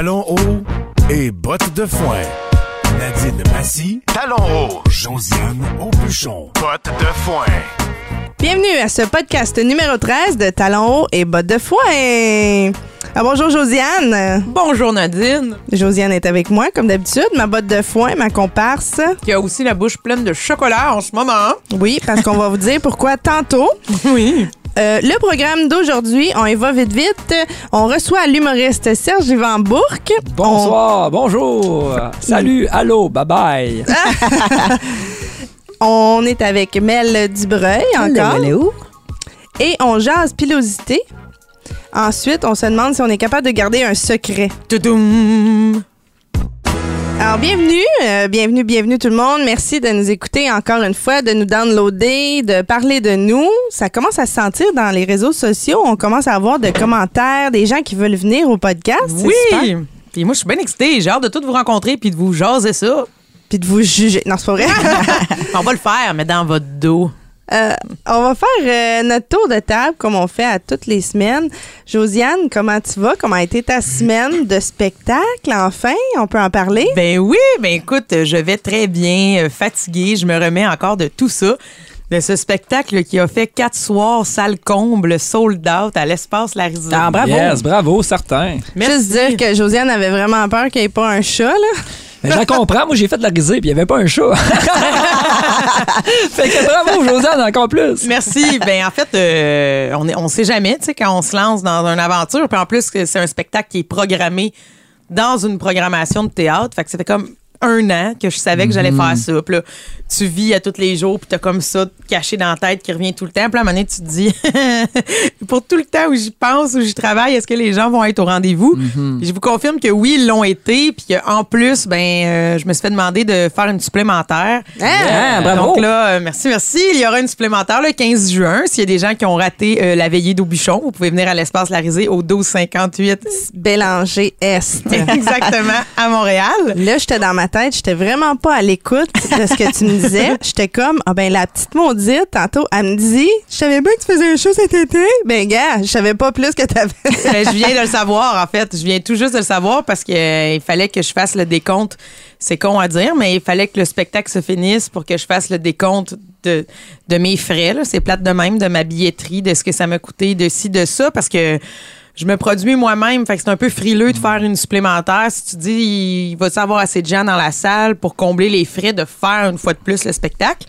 Talons hauts et bottes de foin. Nadine Massy, Talons hauts. Josiane Aubuchon, bottes de foin. Bienvenue à ce podcast numéro 13 de Talons hauts et bottes de foin. Ah, bonjour Josiane. Bonjour Nadine, Josiane est avec moi comme d'habitude, ma botte de foin, ma comparse. qui a aussi la bouche pleine de chocolat en ce moment. Oui, parce qu'on va vous dire pourquoi tantôt. Oui. Euh, le programme d'aujourd'hui, on y va vite vite. On reçoit l'humoriste Serge Yvan Bourque. Bonsoir, bonjour, salut, allô, bye bye. On, est avec Mel Dubreuil encore. Et on jase pilosité. Ensuite, on se demande si on est capable de garder un secret. Toudoum. Alors, bienvenue, euh, bienvenue, bienvenue tout le monde. Merci de nous écouter encore une fois, de nous downloader, de parler de nous. Ça commence à se sentir dans les réseaux sociaux. On commence à avoir de commentaires, des gens qui veulent venir au podcast. C'est super. Oui. Puis moi, je suis bien excitée. J'ai hâte de tout vous rencontrer puis de vous jaser ça. Puis de vous juger. Non, c'est pas vrai. On va le faire, mais dans votre dos. Euh, on va faire euh, notre tour de table comme on fait à toutes les semaines. Josiane, comment tu vas? Comment a été ta semaine de spectacle? Enfin, on peut en parler? Ben oui, ben écoute, je vais très bien, euh, fatiguée. Je me remets encore de tout ça. De ce spectacle qui a fait quatre soirs, salle comble, sold out à l'espace Larisée. Ah, bravo. Yes, bravo, certain. Merci. Juste dire que Josiane avait vraiment peur qu'il n'y ait pas un chat, là. Mais je la comprends, moi j'ai fait de la risée, puis il n'y avait pas un chat. fait que bravo, Josiane, encore plus. Merci. Ben en fait, euh, on est, on sait jamais, tu sais, quand on se lance dans une aventure. Puis en plus, que c'est un spectacle qui est programmé dans une programmation de théâtre. Fait que ça fait comme un an que je savais que j'allais faire ça. Puis là, tu vis à tous les jours, puis t'as comme ça caché dans la tête qui revient tout le temps. Puis là, à un moment donné, tu te dis, pour tout le temps où j'y pense, où j'y travaille, est-ce que les gens vont être au rendez-vous? Puis Je vous confirme que oui, ils l'ont été. Puis qu'en plus, ben, euh, je me suis fait demander de faire une supplémentaire. Ah, bravo. Donc là, euh, merci, merci. Il y aura une supplémentaire le 15 juin. S'il y a des gens qui ont raté euh, la veillée d'Aubuchon, vous pouvez venir à l'espace Larisée au 1258. Bélanger Est. Exactement, à Montréal. Là, j'étais dans ma tête, j'étais vraiment pas à l'écoute de ce que tu me disais. J'étais comme, ah ben la petite maudite, tantôt, elle me dit, je savais pas que tu faisais un show cet été. Ben gars, je savais pas plus que t'avais. Ben, je viens de le savoir, en fait. Je viens tout juste de le savoir parce qu'il fallait que je fasse le décompte. C'est con à dire, mais il fallait que le spectacle se finisse pour que je fasse le décompte de, de mes frais. C'est plate de même, de ma billetterie, de ce que ça m'a coûté, de ci, de ça, parce que je me produis moi-même. Fait que c'est un peu frileux de faire une supplémentaire. Si tu dis, il va y avoir assez de gens dans la salle pour combler les frais de faire une fois de plus le spectacle?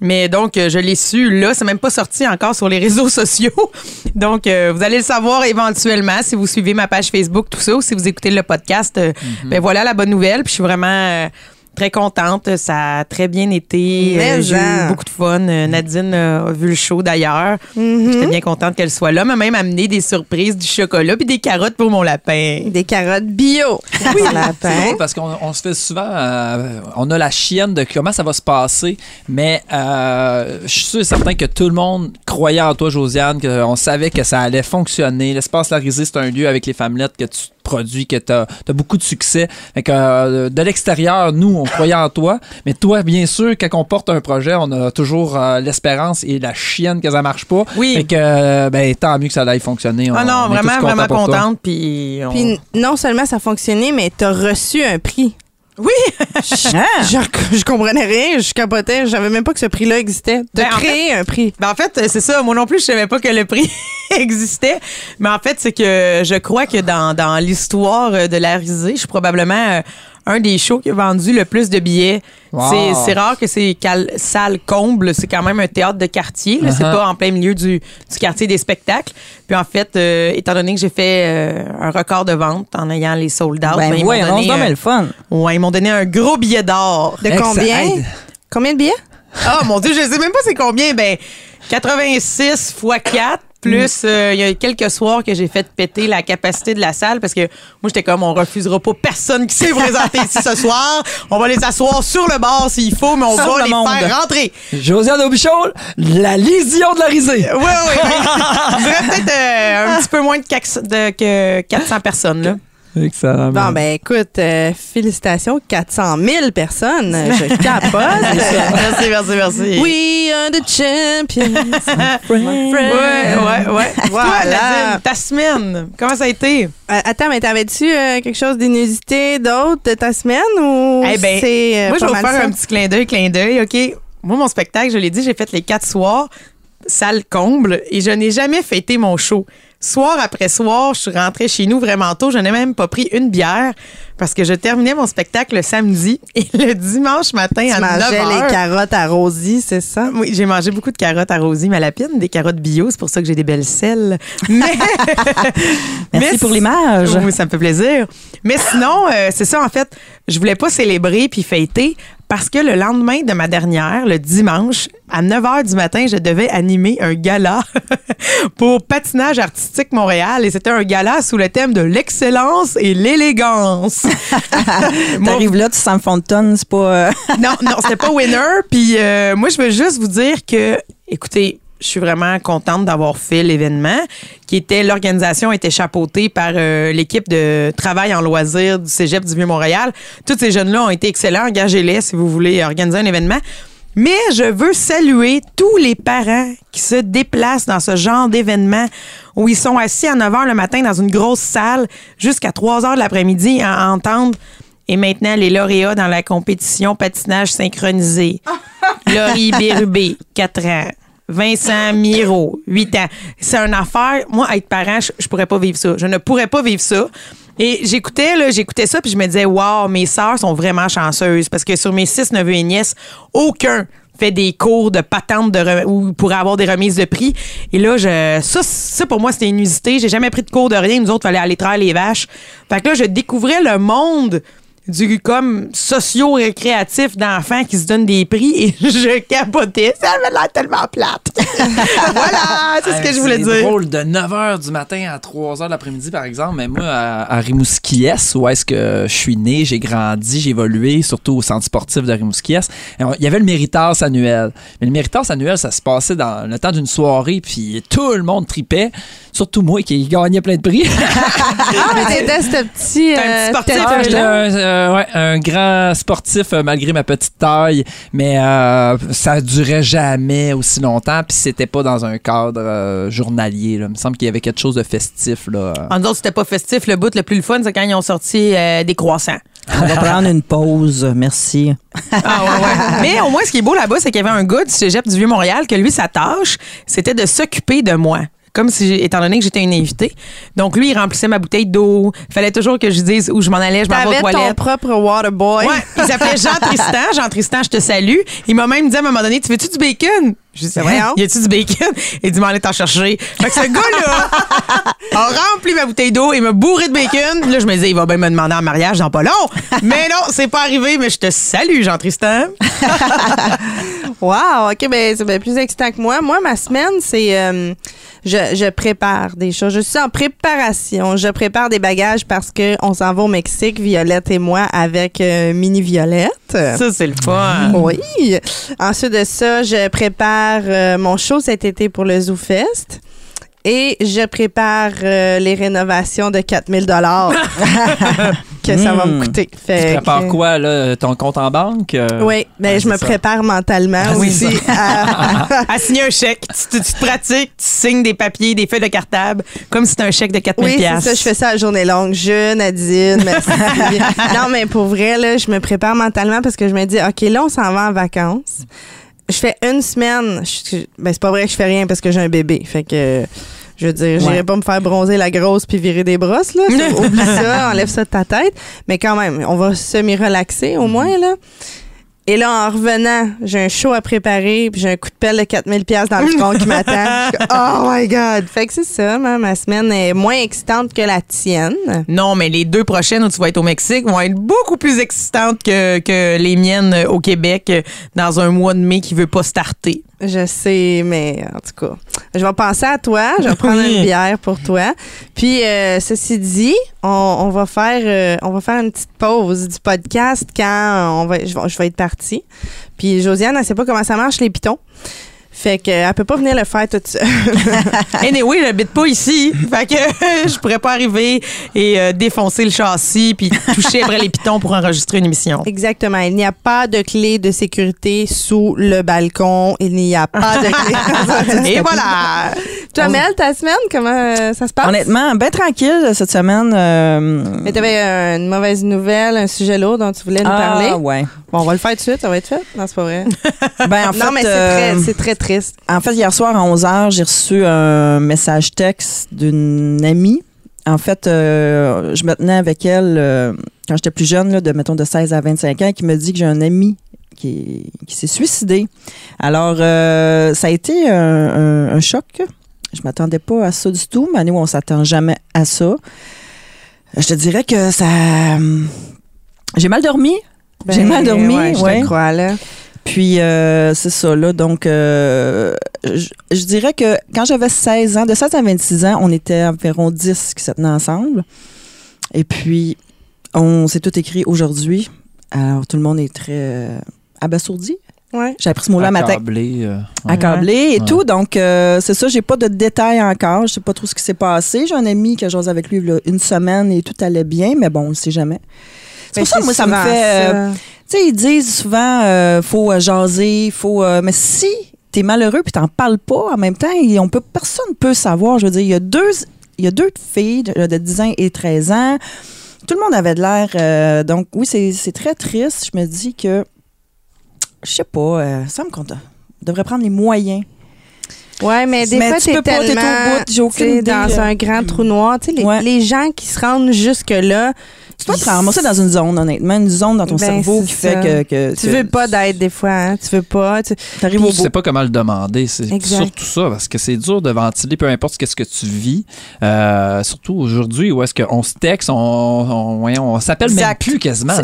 Mais donc, euh, je l'ai su là. C'est même pas sorti encore sur les réseaux sociaux. Donc, euh, vous allez le savoir éventuellement si vous suivez ma page Facebook, tout ça, ou si vous écoutez le podcast. euh, Ben voilà la bonne nouvelle. Puis je suis vraiment euh, très contente. Ça a très bien été. Euh, J'ai eu beaucoup de fun. Euh, Nadine euh, a vu le show d'ailleurs. J'étais bien contente qu'elle soit là. Elle m'a même amené des surprises, du chocolat puis des carottes pour mon lapin. Des carottes bio. Oui, C'est lapin. drôle parce qu'on on se fait souvent. euh, on a la chienne de comment ça va se passer, mais euh, je suis sûr et certain que tout le monde croyait en toi, Josiane, qu'on savait que ça allait fonctionner. L'espace Larisée, c'est un lieu avec les femmelettes que tu produis, que tu as, beaucoup de succès. Fait que, euh, de l'extérieur, nous, on croyait en toi, mais toi, bien sûr, quand on porte un projet, on a toujours euh, l'espérance et la chienne que ça marche pas. Oui. Fait que, euh, ben, tant mieux que ça aille fonctionner. Ah On- non, on vraiment, vraiment contente. Puis, on- Puis non seulement ça a fonctionné, mais t'as reçu un prix. Oui! Je, je comprenais rien, je capotais, je savais même pas que ce prix-là existait. T'as Ben, en créé un prix. Ben en fait, c'est ça. Moi non plus, je savais pas que le prix existait. Mais en fait, c'est que je crois que dans, dans l'histoire euh, de la risée, je suis probablement euh, un des shows qui a vendu le plus de billets. Wow. C'est, c'est rare que c'est cal- salle comble. C'est quand même un théâtre de quartier. C'est Uh-huh. pas en plein milieu du, du quartier des spectacles. Puis en fait, euh, étant donné que j'ai fait euh, un record de vente en ayant les sold out, Ben, ben, ils m'ont voyons, donné, le fun. ouais, ils m'ont donné un gros billet d'or. De combien? Combien de billets? Ah, mon Dieu, je sais même pas c'est combien. Ben, 86 fois 4. Plus, euh, il y a quelques soirs que j'ai fait péter la capacité de la salle parce que moi, j'étais comme, on refusera pas personne qui s'est présenté ici ce soir. On va les asseoir sur le bord s'il faut, mais on Sur va le les monde. faire rentrer. Josiane Aubichon, la lésion de la risée. Oui, oui, oui. Peut-être euh, un petit peu moins de, cax- de- que 400 personnes, là. Excellent. Bon, ben écoute, euh, félicitations, 400 000 personnes. Je capote. merci, merci, merci. We are the champions. Ouais, ouais, ouais. Voilà. ta semaine, comment ça a été? Euh, attends, mais t'avais-tu euh, quelque chose d'inusité d'autre de ta semaine ou Eh ben, c'est euh, Moi, je vais vous faire ça? un petit clin d'œil, clin d'œil, OK? Moi, mon spectacle, je l'ai dit, j'ai fait les quatre soirs, salle comble, et je n'ai jamais fêté mon show. Soir après soir, je suis rentrée chez nous vraiment tôt. Je n'ai même pas pris une bière parce que je terminais mon spectacle le samedi et le dimanche matin Tu à 9 mangeais heures. les carottes à Rosie, c'est ça? Oui, j'ai mangé beaucoup de carottes à Rosie Malapine, des carottes bio, c'est pour ça que j'ai des belles selles. Mais Merci Mais pour l'image. Oui, ça me fait plaisir. Mais sinon, euh, c'est ça en fait, je voulais pas célébrer puis fêter parce que le lendemain de ma dernière, le dimanche, à 9 h du matin, je devais animer un gala pour Patinage Artistique Montréal et c'était un gala sous le thème de l'excellence et l'élégance. T'arrives là, tu sens tonne, c'est pas. euh, non, non, c'était pas winner. Puis euh, moi, je veux juste vous dire que, écoutez, je suis vraiment contente d'avoir fait l'événement, qui était l'organisation était chapeautée par euh, l'équipe de travail en loisirs du Cégep du Vieux-Montréal. Tous ces jeunes-là ont été excellents. Engagez-les si vous voulez organiser un événement. Mais je veux saluer tous les parents qui se déplacent dans ce genre d'événement où ils sont assis à 9 h le matin dans une grosse salle jusqu'à 3 h de l'après-midi à entendre et maintenant, les lauréats dans la compétition patinage synchronisé. Laurie Bérubé, 4 ans. Vincent Miro, 8 ans. C'est une affaire. Moi, être parent, je, je pourrais pas vivre ça. Je ne pourrais pas vivre ça. Et j'écoutais, là, j'écoutais ça, puis je me disais, wow, mes sœurs sont vraiment chanceuses parce que sur mes six neveux et nièces, aucun fait des cours de patente de ou pour avoir des remises de prix. Et là, je, ça, pour moi, c'était inusité. J'ai jamais pris de cours de rien. Nous autres, fallait aller traire les vaches. Fait que là, je découvrais le monde du comme socio-récréatif d'enfants qui se donnent des prix et je capotais. Ça avait l'air tellement plate. voilà, c'est ce que je voulais C'est dire. drôle, de 9h du matin à 3h de l'après-midi, par exemple. Mais moi, à, à Rimouski-Est, où est-ce que je suis né, j'ai grandi, j'ai évolué, surtout au centre sportif de Rimouski-Est, il y avait le Méritas annuel. Mais le Méritas annuel, ça se passait dans le temps d'une soirée, puis tout le monde tripait. Surtout moi qui gagnais plein de prix. Ah, mais t'étais ce petit. Un petit euh, sportif, Ah, là. un, euh, ouais, un grand sportif euh, malgré ma petite taille, mais euh, ça durait jamais aussi longtemps, puis c'était pas dans un cadre euh, journalier. Là. Il me semble qu'il y avait quelque chose de festif. Là. En autres, c'était pas festif. Le bout le plus le fun, c'est quand ils ont sorti euh, des croissants. On va prendre une pause. Merci. Ah ouais, ouais. Mais au moins, ce qui est beau là-bas, c'est qu'il y avait un gars du cégep du Vieux-Montréal que lui, sa tâche, c'était de s'occuper de moi. Comme si, étant donné que j'étais une invitée. Donc, lui, il remplissait ma bouteille d'eau. Fallait toujours que je dise où je m'en allais, je m'en vais aux ton toilettes. propre water boy. Ouais, il s'appelait Jean Tristan. Jean Tristan, je te salue. Il m'a même dit à un moment donné, tu veux-tu du bacon? Je dis, Voyons. y a-tu du bacon? Il dit, m'en aller t'en chercher. Fait que ce gars-là a rempli ma bouteille d'eau et m'a bourré de bacon. Là, je me disais, il va bien me demander en mariage dans pas long. Mais non, c'est pas arrivé, mais je te salue, Jean Tristan. Wow, OK, ben c'est bien plus excitant que moi. Moi, ma semaine, c'est euh, je, je prépare des choses. Je suis en préparation. Je prépare des bagages parce que on s'en va au Mexique, Violette et moi, avec euh, Mini Violette. Ça, c'est le fun. Oui. Ensuite de ça, je prépare euh, mon show cet été pour le Zoo Fest. Et je prépare euh, les rénovations de 4000 dollars que ça va me Mm. coûter. Tu Fait prépares que- quoi, là, ton compte en banque? euh? Oui, ben je me ça. prépare mentalement Ah, aussi. à- À signer un chèque. Tu, tu- tu te pratiques, tu signes des papiers, des feuilles de cartable, comme si c'était un chèque de 4000 Oui, c'est ça, je fais ça à journée longue. Je, Nadine, merci. non, mais pour vrai, là, je me prépare mentalement parce que je me dis, OK, là, on s'en va en vacances. Je fais une semaine. je- ben, c'est pas vrai que je fais rien parce que j'ai un bébé. Fait que, je veux dire, j'irai Ouais. pas me faire bronzer la grosse puis virer des brosses, là. Oublie ça, enlève ça de ta tête. Mais quand même, on va semi-relaxer au moins, là. Et là, en revenant, j'ai un show à préparer, puis j'ai un coup de pelle de 4000 pièces dans le front qui m'attend. Oh my God! Fait que c'est ça, ma, ma semaine est moins excitante que la tienne. Non, mais les deux prochaines où tu vas être au Mexique vont être beaucoup plus excitantes que, que les miennes au Québec dans un mois de mai qui veut pas starter. Je sais, mais en tout cas, je vais penser à toi. Je vais prendre une bière pour toi. Puis, euh, ceci dit, on, on va faire, euh, on va faire une petite pause du podcast quand on va, je, vais, je vais être partie. Puis, Josiane, elle sait pas comment ça marche les pitons. Fait qu'elle peut pas venir le faire toute seule. anyway, j'habite pas ici. Fait que je pourrais pas arriver et euh, défoncer le châssis puis toucher après les pitons pour enregistrer une émission. Exactement. Il n'y a pas de clé de sécurité sous le balcon. Il n'y a pas de clé. et voilà. Toi, Mel, ta semaine, comment euh, ça se passe? Honnêtement, bien tranquille cette semaine. Euh, Mais tu avais une mauvaise nouvelle, un sujet lourd dont tu voulais nous ah, parler. ouais. Bon, on va le faire tout de suite, ça va être fait? Non, c'est pas vrai. ben, en fait, non, mais c'est très, très triste. En fait, hier soir à 11h, j'ai reçu un message texte d'une amie. En fait, euh, je me tenais avec elle euh, quand j'étais plus jeune, là, de mettons de 16 à 25 ans, qui me dit que j'ai un ami qui, qui s'est suicidé. Alors, euh, ça a été un, un, choc. Je m'attendais pas à ça du tout, mais nous, on s'attend jamais à ça. Je te dirais que ça. J'ai mal dormi. j'ai mal Ben, dormi. Ouais, je ouais. te crois, là. Puis, euh, c'est ça, là. Donc, euh, je, je dirais que quand j'avais 16 ans, de 16 à 26 ans, on était environ 10 qui se tenaient ensemble. Et puis, on s'est tout écrit aujourd'hui. Alors, tout le monde est très euh, abasourdi. Ouais. J'ai appris ce mot-là matin. Accablé. euh, ouais. Accablé et Ouais. tout. Donc, euh, c'est ça, j'ai pas de détails encore. Je sais pas trop ce qui s'est passé. J'ai un ami que j'ose avec lui là, une semaine et tout allait bien, mais bon, on ne sait jamais. C'est Ben, pour ça que moi, ça me fait. euh, ça. tu sais, ils disent souvent, euh, faut euh, jaser, faut. euh, mais si t'es malheureux puis t'en parles pas, en même temps, et on peut, personne peut savoir. Je veux dire, il y a deux, il y a deux filles de, de 10 ans et 13 ans. Tout le monde avait de l'air. euh, donc, oui, c'est c'est très triste. Je me dis que, je sais pas, euh, ça me compte. Devrait prendre les moyens. Ouais, mais des Mais fois, tu t'es peux pas, t'es au tellement bout, idée, dans là. un grand trou noir. Tu sais, les, Ouais. les gens qui se rendent jusque-là, Tu dois te ramasser dans une zone, honnêtement, une zone dans ton Ben, cerveau c'est qui fait que, que tu veux pas d'aide des fois. Hein? Tu veux pas. Tu... Au bout. sais pas comment le demander. C'est surtout ça, parce que c'est dur de ventiler, peu importe ce que tu vis. Euh, surtout aujourd'hui, où est-ce qu'on se texte, on, on, on s'appelle même plus quasiment.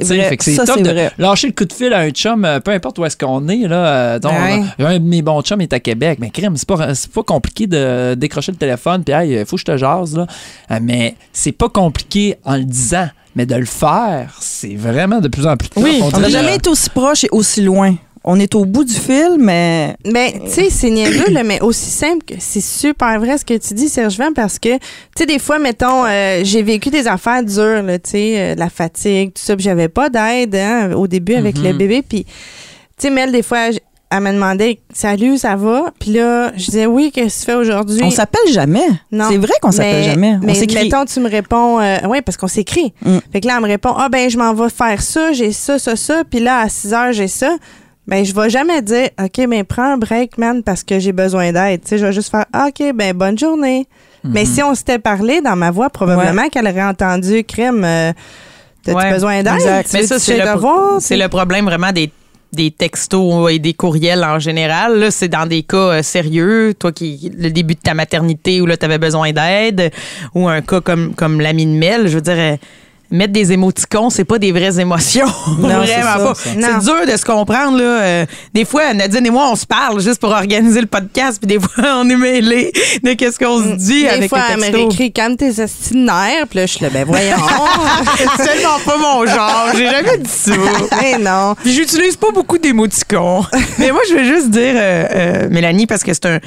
C'est top de vrai. lâcher le coup de fil à un chum, euh, peu importe où est-ce qu'on est. Là, euh, donc, Ouais. un de mes bons chums est à Québec. Mais crème, c'est pas, c'est pas compliqué de décrocher le téléphone, puis hey, faut que je te jase. Là. Euh, mais c'est pas compliqué en le disant. Mais de le faire, c'est vraiment de plus en plus tough. Oui, on n'a jamais euh, été aussi proche et aussi loin. On est au bout du fil, mais Mais, tu sais, c'est niaiseux, là, mais aussi simple que c'est super vrai ce que tu dis, Serge-Van, parce que, tu sais, des fois, mettons, euh, j'ai vécu des affaires dures, là, tu sais, euh, la fatigue, tout ça, puis j'avais pas d'aide hein, au début avec le Mhm. bébé, puis, tu sais, Mel, des fois, elle me demandait « Salut, ça va? » Puis là, je disais « Oui, qu'est-ce que tu fais aujourd'hui? » on s'appelle jamais. Non. C'est vrai qu'on s'appelle Mais- jamais. On Mais s'écrit. mettons, tu me réponds, euh, oui, parce qu'on s'écrit. Mm. Fait que là, elle me répond, ah ben, je m'en vais faire ça, j'ai ça, ça, ça, puis là, à 6 heures, j'ai ça. Ben, je vais jamais dire, OK, ben, prends un break, man, parce que j'ai besoin d'aide. Tu sais, je vais juste faire, OK, ben, bonne journée. Mais si on s'était parlé dans ma voix, probablement qu'elle aurait entendu, crème, euh, t'as-tu Ouais, besoin d'aide? exact. Tu Mais ça, c'est le, pro- c'est le problème vraiment des des textos et des courriels en général. Là, c'est dans des cas euh, sérieux, toi qui le début de ta maternité où là tu avais besoin d'aide ou un cas comme comme l'ami de Mel, je veux dire euh, mettre des émoticons, c'est pas des vraies émotions. Non, c'est Vraiment ça, pas. C'est dur de se comprendre là. Euh, des fois Nadine et moi on se parle juste pour organiser le podcast, puis des fois on est mêlés de qu'est-ce qu'on se dit Des avec fois, le elle me texto. réécrit, calme tes puis là, je suis là, ben, voyons. c'est tellement pas mon genre, j'ai jamais dit ça. Mais non. Puis j'utilise pas beaucoup d'émoticons. Mais moi, je veux juste dire, euh, euh, Mélanie, parce que c'est un.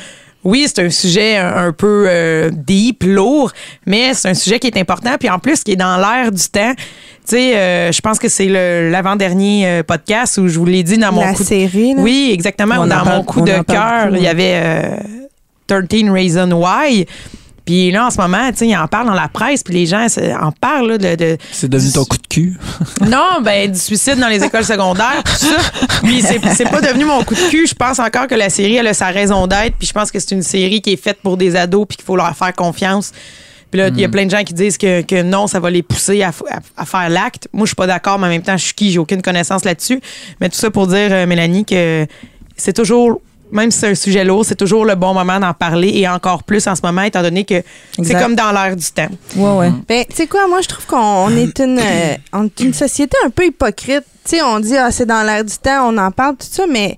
Oui, c'est un sujet un, un peu euh, deep, lourd, mais c'est un sujet qui est important, puis en plus qui est dans l'air du temps. Tu sais, euh, je pense que c'est le- l'avant-dernier euh, podcast où je vous l'ai dit dans mon La coup série, là. Oui, exactement. On dans parle- mon coup de cœur, il y avait euh, 13 Reasons Why. Puis là, en ce moment, tu sais, il en parle dans la presse, puis les gens en parlent là, de, de, C'est devenu ton coup de cul. non, ben du suicide dans les écoles secondaires, tout ça. Puis c'est, c'est pas devenu mon coup de cul. Je pense encore que la série elle a sa raison d'être. Puis je pense que c'est une série qui est faite pour des ados puis qu'il faut leur faire confiance. Puis là, il y a plein de gens qui disent que, que non, ça va les pousser à- à faire l'acte. Moi, je suis pas d'accord, mais en même temps, je suis qui, j'ai aucune connaissance là-dessus. Mais tout ça pour dire, euh, Mélanie, que c'est toujours, même si c'est un sujet lourd, c'est toujours le bon moment d'en parler et encore plus en ce moment, étant donné que c'est comme dans l'air du temps. Ouais, ouais. Ben, tu sais quoi, moi, je trouve qu'on on est une, euh, on est une société un peu hypocrite. Tu sais, on dit, ah, c'est dans l'air du temps, on en parle, tout ça, mais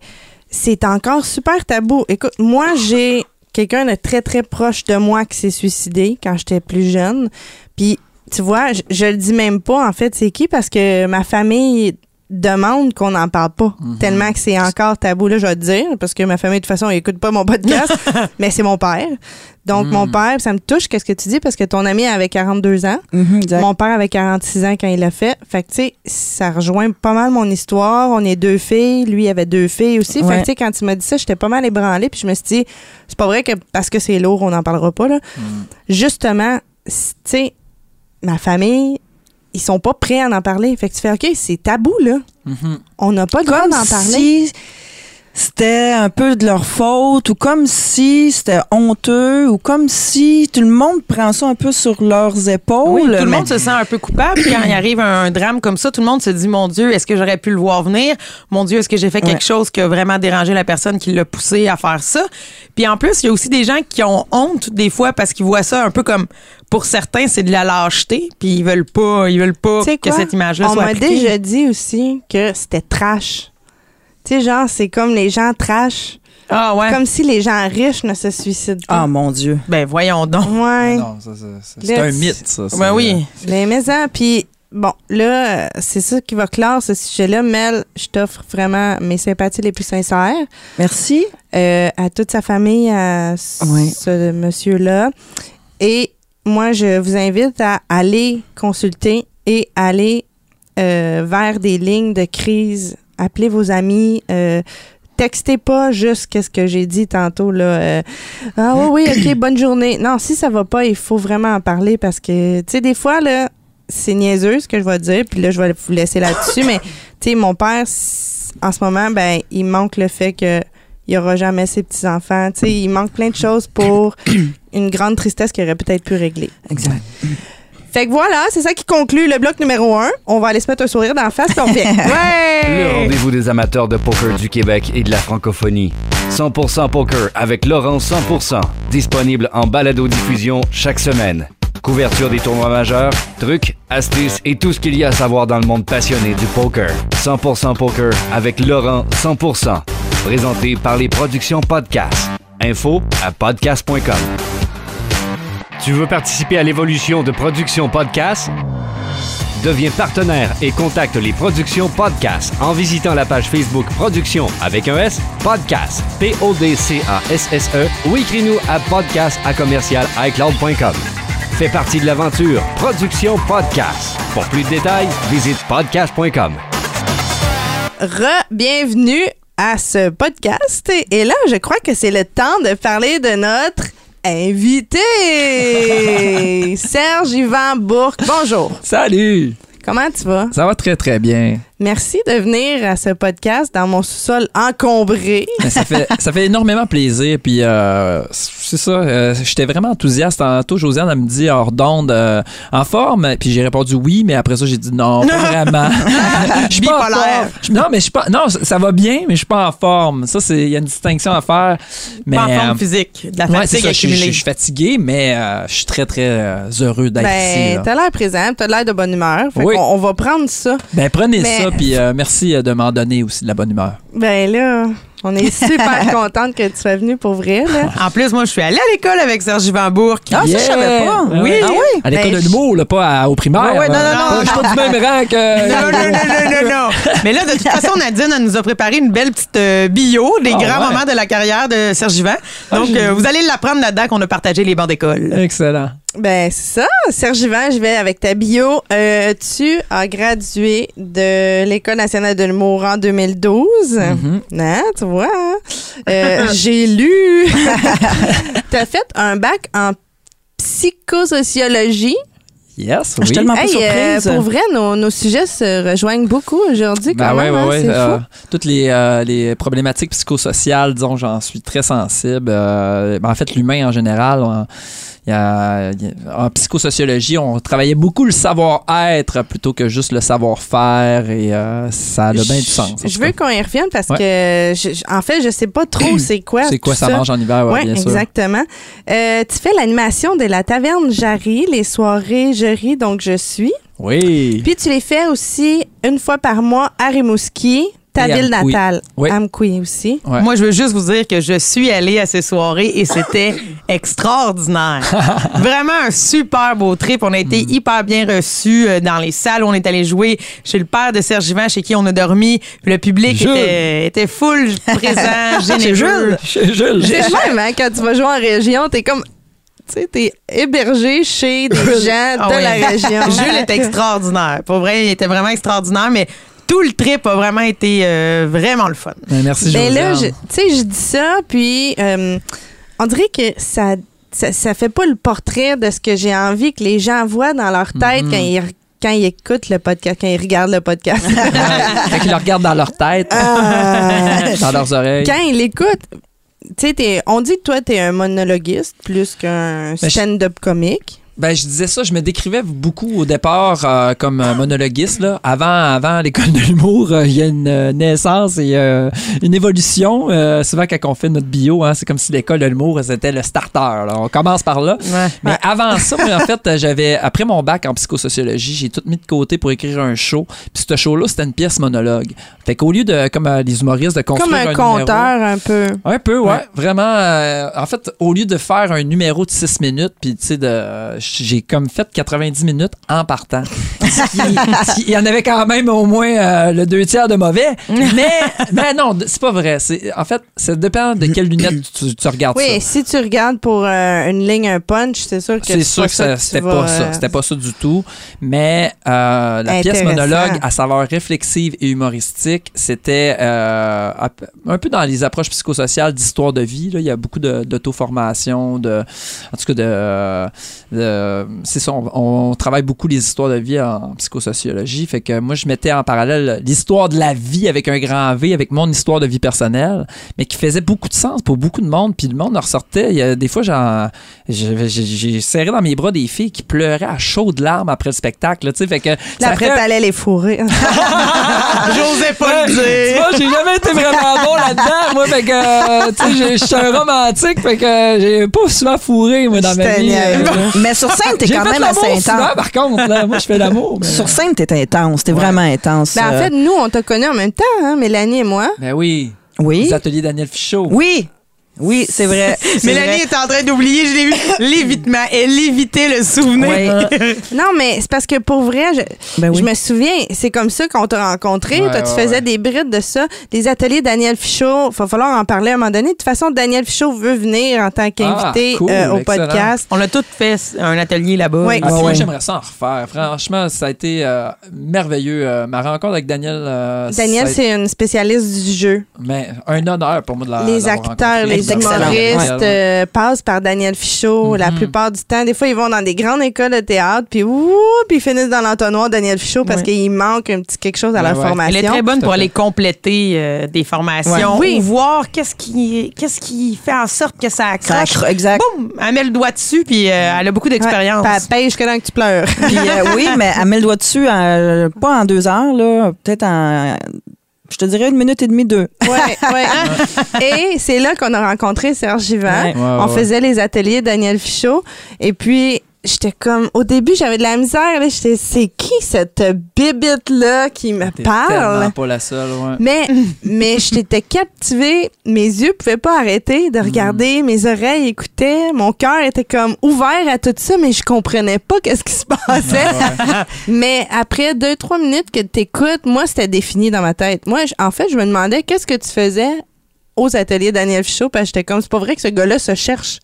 c'est encore super tabou. Écoute, moi, j'ai quelqu'un de très, très proche de moi qui s'est suicidé quand j'étais plus jeune. Puis, tu vois, je, je le dis même pas, en fait, c'est qui, parce que ma famille demande qu'on n'en parle pas. Mhm. Tellement que c'est encore tabou. Là, je vais te dire, parce que ma famille, de toute façon, ils écoute pas mon podcast, mais c'est mon père. Donc, mon Mhm. père, ça me touche, qu'est-ce que tu dis, parce que ton ami avait 42 ans. Mhm. Mon père avait 46 ans quand il l'a fait. Fait que, tu sais, ça rejoint pas mal mon histoire. On est deux filles. Lui, il avait deux filles aussi. Fait que, tu sais, quand il m'a dit ça, j'étais pas mal ébranlée. Puis je me suis dit, c'est pas vrai que parce que c'est lourd, on n'en parlera pas, là. Justement, c- tu sais, ma famille, ils sont pas prêts à en parler. Fait que tu fais, OK, c'est tabou, là. Mhm. On n'a pas le droit comme d'en parler. si c'était un peu de leur faute ou comme si c'était honteux ou comme si tout le monde prend ça un peu sur leurs épaules. Oui, tout le mais- monde se sent un peu coupable quand il arrive un, drame comme ça. Tout le monde se dit Mon Dieu, est-ce que j'aurais pu le voir venir? Mon Dieu, est-ce que j'ai fait quelque Ouais. chose qui a vraiment dérangé la personne qui l'a poussé à faire ça? Puis en plus, il y a aussi des gens qui ont honte des fois parce qu'ils voient ça un peu comme pour certains, c'est de la lâcheté, puis ils veulent pas, ils veulent pas que quoi? cette image-là On soit m'a appliquée. déjà dit aussi que c'était trash. Tu sais, genre, c'est comme les gens trash. Ah ouais. Comme si les gens riches ne se suicident pas. Ah mon Dieu. Ben voyons donc. Ouais. Non, ça, ça, ça, c'est un mythe, ça. Ben oui. Les maisons, puis bon, là, euh, c'est ça qui va clore ce sujet-là. Mel, je t'offre vraiment mes sympathies les plus sincères Merci. euh, à toute sa famille, à Oui. ce monsieur-là. Et moi, je vous invite à aller consulter et aller euh, vers des lignes de crise. Appelez vos amis. euh, Textez pas juste qu'est-ce que j'ai dit tantôt là. euh, ah oui oui ok bonne journée. Non si ça va pas il faut vraiment en parler parce que tu sais des fois là c'est niaiseux ce que je vais dire puis là je vais vous laisser là-dessus mais tu sais mon père en ce moment ben il manque le fait que il y aura jamais ses petits enfants tu sais il manque plein de choses pour une grande tristesse qu'il aurait peut-être pu régler. Exact. Fait que voilà, c'est ça qui conclut le bloc numéro un. On va aller se mettre un sourire dans la face puis on revient. Le rendez-vous des amateurs de poker du Québec et de la francophonie. 100% poker avec Laurent 100%. Disponible en balado-diffusion chaque semaine. Couverture des tournois majeurs, trucs, astuces et tout ce qu'il y a à savoir dans le monde passionné du poker. 100% poker avec Laurent 100%. Présenté par les productions Podcast. Info à podcast.com. Tu veux participer à l'évolution de Production Podcast? Deviens partenaire et contacte les productions Podcast en visitant la page Facebook Productions avec un S, Podcast, P-O-D-C-A-S-S-E E, ou écris-nous à podcast à commercial iCloud.com. Fais partie de l'aventure Productions Podcast. Pour plus de détails, visite podcast.com. Re-bienvenue à ce podcast. Et là, je crois que c'est le temps de parler de notre invité, Serge Yvan Bourque. Bonjour. Salut! Comment tu vas? Ça va très, très bien. Merci de venir à ce podcast dans mon sous-sol encombré. Ça, fait, ça fait énormément plaisir. Puis, euh, c'est ça. euh, J'étais vraiment enthousiaste. Tantôt, Josiane, elle me dit hors d'onde, euh, en forme. Puis, j'ai répondu oui, mais après ça, j'ai dit non, pas vraiment. Je suis pas en forme. Non, mais je suis pas. Non, ça va bien, mais je suis pas en forme. Ça, c'est. Il y a une distinction à faire. Mais, Pas en forme physique, de la Ouais, fatigue ça. Je, suis- fatigué, mais je suis très, très heureux d'être ici. Ben, là. t'as l'air présent, t'as l'air de bonne humeur. Fait Oui. on va prendre ça. Ben, prenez Mais- ça, puis euh, merci euh, de m'en donner aussi de la bonne humeur. Ben là, on est super contente que tu sois venu pour vrai. Là. En plus, moi, je suis allée à l'école avec Serge Yvan Bourque. Ah, ça, je savais pas. Oui. Ah oui? À l'école Ben, de l'humour, là, pas à- au primaire. Ouais, non, non, non, Je suis pas du même rang que. Non, non, non, non, non, non. Mais là, de toute façon, Nadine elle nous a préparé une belle petite euh, bio des Ah, grands ouais? moments de la carrière de Serge Yvan. Donc, euh, vous allez l'apprendre là-dedans qu'on a partagé les bancs d'école. Excellent. Ben, c'est ça. Serge Yvan, je vais avec ta bio. Euh, tu as gradué de l'École nationale de l'humour en 2012. Mm-hmm. Hein, tu vois. hein? Euh, J'ai lu. tu as fait un bac en psychosociologie. Yes, Je oui. suis tellement pas Hey, euh, surprise. pour vrai, nos, nos sujets se rejoignent beaucoup aujourd'hui. Ben quand ouais, ouais, hein, ouais. euh, toutes les, euh, les problématiques psychosociales, disons, j'en suis très sensible. Euh, ben, en fait, l'humain en général, on- il y a- en psychosociologie, on travaillait beaucoup le savoir-être plutôt que juste le savoir-faire et euh, ça a bien du sens. en Je veux qu'on y revienne parce Ouais. que, je- en fait, je sais pas trop c'est quoi. C'est quoi ça mange en hiver, ouais, Oui, bien sûr. exactement. Euh, tu fais l'animation de la taverne Jarry, les soirées Je ris, donc je suis. Oui. Puis tu les fais aussi une fois par mois à Rimouski. Ta ville natale. Oui. Amkoui aussi. Ouais. Moi, je veux juste vous dire que je suis allée à ces soirées et c'était extraordinaire. Vraiment un super beau trip. On a été hyper bien reçus euh, dans les salles où on est allé jouer chez le père de Serge Yvan, chez qui on a dormi. Le public Jules. était, était full présent, généreux. Chez Jules. C'est le même, hein, quand tu vas jouer en région, t'es comme. Tu sais, t'es hébergé chez des gens Ah de la région. Jules était extraordinaire. Pour vrai, il était vraiment extraordinaire, mais tout le trip a vraiment été euh, vraiment le fun. Ben, merci, Ben là, je- Josiane. tu sais, je dis ça, puis euh, on dirait que ça, ça, ça fait pas le portrait de ce que j'ai envie que les gens voient dans leur tête Mhm. quand ils quand ils écoutent le podcast, quand ils regardent le podcast. Fait qu'ils le regardent dans leur tête, Ah. dans leurs oreilles. quand ils l'écoutent, tu sais, t'es- on dit que toi, t'es un monologuiste plus qu'un Ben, stand-up comique. Ben, je disais ça, je me décrivais beaucoup au départ euh, comme monologuiste. Là. Avant, avant l'école de l'humour, euh, il y a une euh, naissance et euh, une évolution. Souvent, quand on fait notre bio, hein, c'est comme si l'école de l'humour, c'était le starter. là. On commence par là. Mais avant ça, en fait, j'avais, après mon bac en psychosociologie, j'ai tout mis de côté pour écrire un show. Puis ce show-là, c'était une pièce monologue. Fait qu'au lieu de, comme les humoristes, de construire Comme un, conteur, un peu. un peu, ouais. Ouais. Vraiment, en fait, au lieu de faire un numéro de 6 minutes, puis tu sais, de, j'ai comme fait 90 minutes en partant. Il y en avait quand même au moins euh, le deux tiers de mauvais. Mais, mais non, c'est pas vrai. En fait, ça dépend de quelles lunettes tu, tu regardes Oui, ça. si tu regardes pour euh, une ligne, un punch, c'est sûr que C'est sûr pas que c'était vas, pas ça. euh, C'était pas ça du tout. Mais euh, la pièce monologue à saveur réflexive et humoristique, c'était un peu dans les approches psychosociales d'histoire de vie. Là. Il y a beaucoup de- d'auto-formation, de, en tout cas, de, euh, c'est ça, on, on travaille beaucoup les histoires de vie en psychosociologie. Fait que moi, je mettais en parallèle l'histoire de la vie avec un grand V, avec mon histoire de vie personnelle, mais qui faisait beaucoup de sens pour beaucoup de monde. Puis le monde en ressortait. Il y a des fois, j'ai, serré dans mes bras des filles qui pleuraient à chaudes larmes après le spectacle. là, Tu sais, fait que Là, ça après, fait- t'allais les fourrer. J'osais pas le Tu dire. vois, j'ai jamais été vraiment bon là-dedans. Moi, fait que, je suis un romantique, fait que j'ai pas souvent fourré, moi, dans ma vie. Euh, Mais sur scène, t'es quand même assez souvent, intense. par contre. là. Moi, je fais l'amour. mais- Sur scène, t'es intense. T'es Ouais. vraiment intense. Ben, en euh, fait, nous, on t'a connus en même temps, hein, Mélanie et moi. Ben oui. oui. Les ateliers Daniel Fichot. Oui. Oui, c'est vrai. C'est Mélanie vrai. est en train d'oublier, je l'ai vu, l'évitement. Elle évitait le souvenir. Oui. Non, mais c'est parce que pour vrai, je, Ben oui. je me souviens, c'est comme ça qu'on t'a rencontré. Ouais, Toi, tu ouais, faisais ouais. des brides de ça. Les ateliers Daniel Fichot, il va falloir en parler à un moment donné. De toute façon, Daniel Fichot veut venir en tant qu'invité Ah, cool, euh, au excellent. podcast. On a tous fait un atelier là-bas. Oui. Ah, moi, ouais. j'aimerais ça en refaire. Franchement, ça a été euh, merveilleux. Euh, ma rencontre avec Daniel. euh, Daniel, c'est une spécialiste du jeu. Mais un honneur pour moi de la les l'avoir acteurs, rencontré. Les humoristes Ouais. euh, passent par Daniel Fichot la Mhm. plupart du temps. Des fois, ils vont dans des grandes écoles de théâtre, puis ouh, puis ils finissent dans l'entonnoir Daniel Fichot parce Ouais. qu'il manque un petit quelque chose à Ouais, leur ouais. formation. Elle est très bonne pour aller compléter euh, des formations Ouais. Oui. ou voir qu'est-ce qui, qu'est-ce qui fait en sorte que ça Ça accroche. accro- exact. Boum! Elle met le doigt dessus, puis euh, elle a beaucoup d'expérience. elle pêche que dans que tu pleures. Puis, euh, oui, mais elle met le doigt dessus, euh, pas en deux heures, là, peut-être en, je te dirais une minute et demie, deux. Ouais, ouais. Et c'est là qu'on a rencontré Serge Givant. Ouais. Ouais, On ouais. faisait les ateliers Daniel Fichot. Et puis, j'étais comme, au début, j'avais de la misère. là. J'étais, c'est qui cette bibite-là qui me parle? pas la seule, ouais. Mais, mais j'étais captivée. Mes yeux pouvaient pas arrêter de regarder. Mes oreilles écoutaient. Mon cœur était comme ouvert à tout ça, mais je comprenais pas qu'est-ce qui se passait. mais après deux, trois minutes que t'écoutes, moi, c'était défini dans ma tête. Moi, en fait, je me demandais qu'est-ce que tu faisais aux ateliers Daniel Fichot, parce que j'étais comme, c'est pas vrai que ce gars-là se cherche.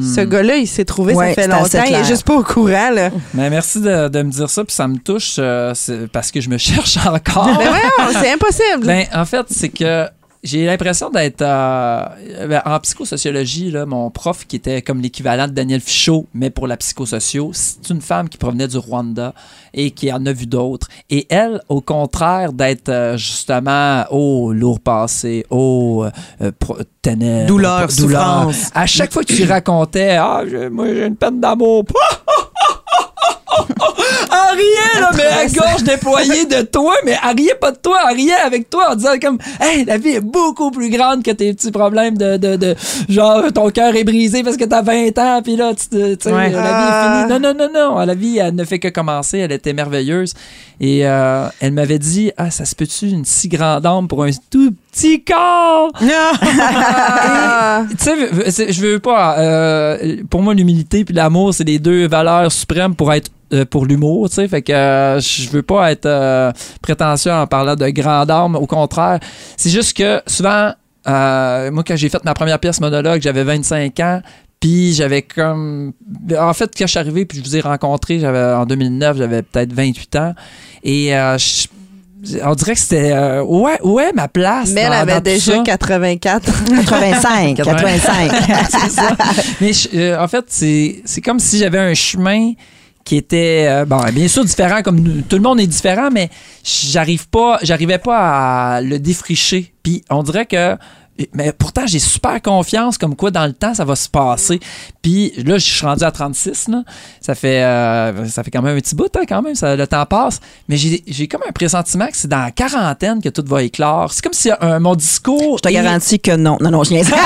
Ce gars-là, il s'est trouvé, Ouais, ça fait longtemps, il est juste pas au courant, là. Mais merci de, de me dire ça, puis ça me touche euh, parce que je me cherche encore. Mais voyons, c'est impossible. Ben, en fait, c'est que j'ai l'impression d'être euh, ben, en psychosociologie, là, mon prof qui était comme l'équivalent de Daniel Fichot, mais pour la psychosocio, c'est une femme qui provenait du Rwanda et qui en a vu d'autres. Et elle, au contraire d'être euh, justement oh lourd passé, oh euh, ténèbres, Douleur, douleur. souffrance. À chaque fois que tu racontais, ah, moi j'ai une peine d'amour. Là, mais elle gorge déployée de toi, mais elle riait pas de toi, elle riait avec toi en disant comme, hey, la vie est beaucoup plus grande que tes petits problèmes de, de, de genre, ton cœur est brisé parce que t'as 20 ans, puis là, tu, sais, Ouais. la vie est finie. Non, non, non, non. La vie, elle ne fait que commencer. Elle était merveilleuse. Et euh, elle m'avait dit, ah, ça se peut-tu une si grande âme pour un tout petit corps? Ah. Tu sais, je veux pas. euh, pour moi, l'humilité puis l'amour, c'est les deux valeurs suprêmes pour être euh, pour l'humour, tu sais. Fait que euh, je veux pas être euh, prétentieux en parlant de grande âme. Au contraire, c'est juste que souvent, euh, moi, quand j'ai fait ma première pièce monologue, j'avais 25 ans. Puis j'avais comme. En fait, quand je suis arrivé, puis je vous ai rencontré, j'avais en 2009, j'avais peut-être 28 ans. Et euh, je- on dirait que c'était. euh, ouais, ouais, ma place. Mais elle avait déjà ça. 84. 85, 85. c'est ça. Mais je- euh, en fait, c'est c'est comme si j'avais un chemin qui était euh, bon bien sûr différent comme tout le monde est différent mais j'arrive pas j'arrivais pas à le défricher. Puis on dirait que mais pourtant j'ai super confiance comme quoi dans le temps ça va se passer puis là je suis rendu à 36 là. ça fait euh, ça fait quand même un petit bout hein, quand même ça, le temps passe mais j'ai j'ai comme un pressentiment que c'est dans la quarantaine que tout va éclore c'est comme si euh, mon discours Je te garantis que non. Non, non, je niaise. non,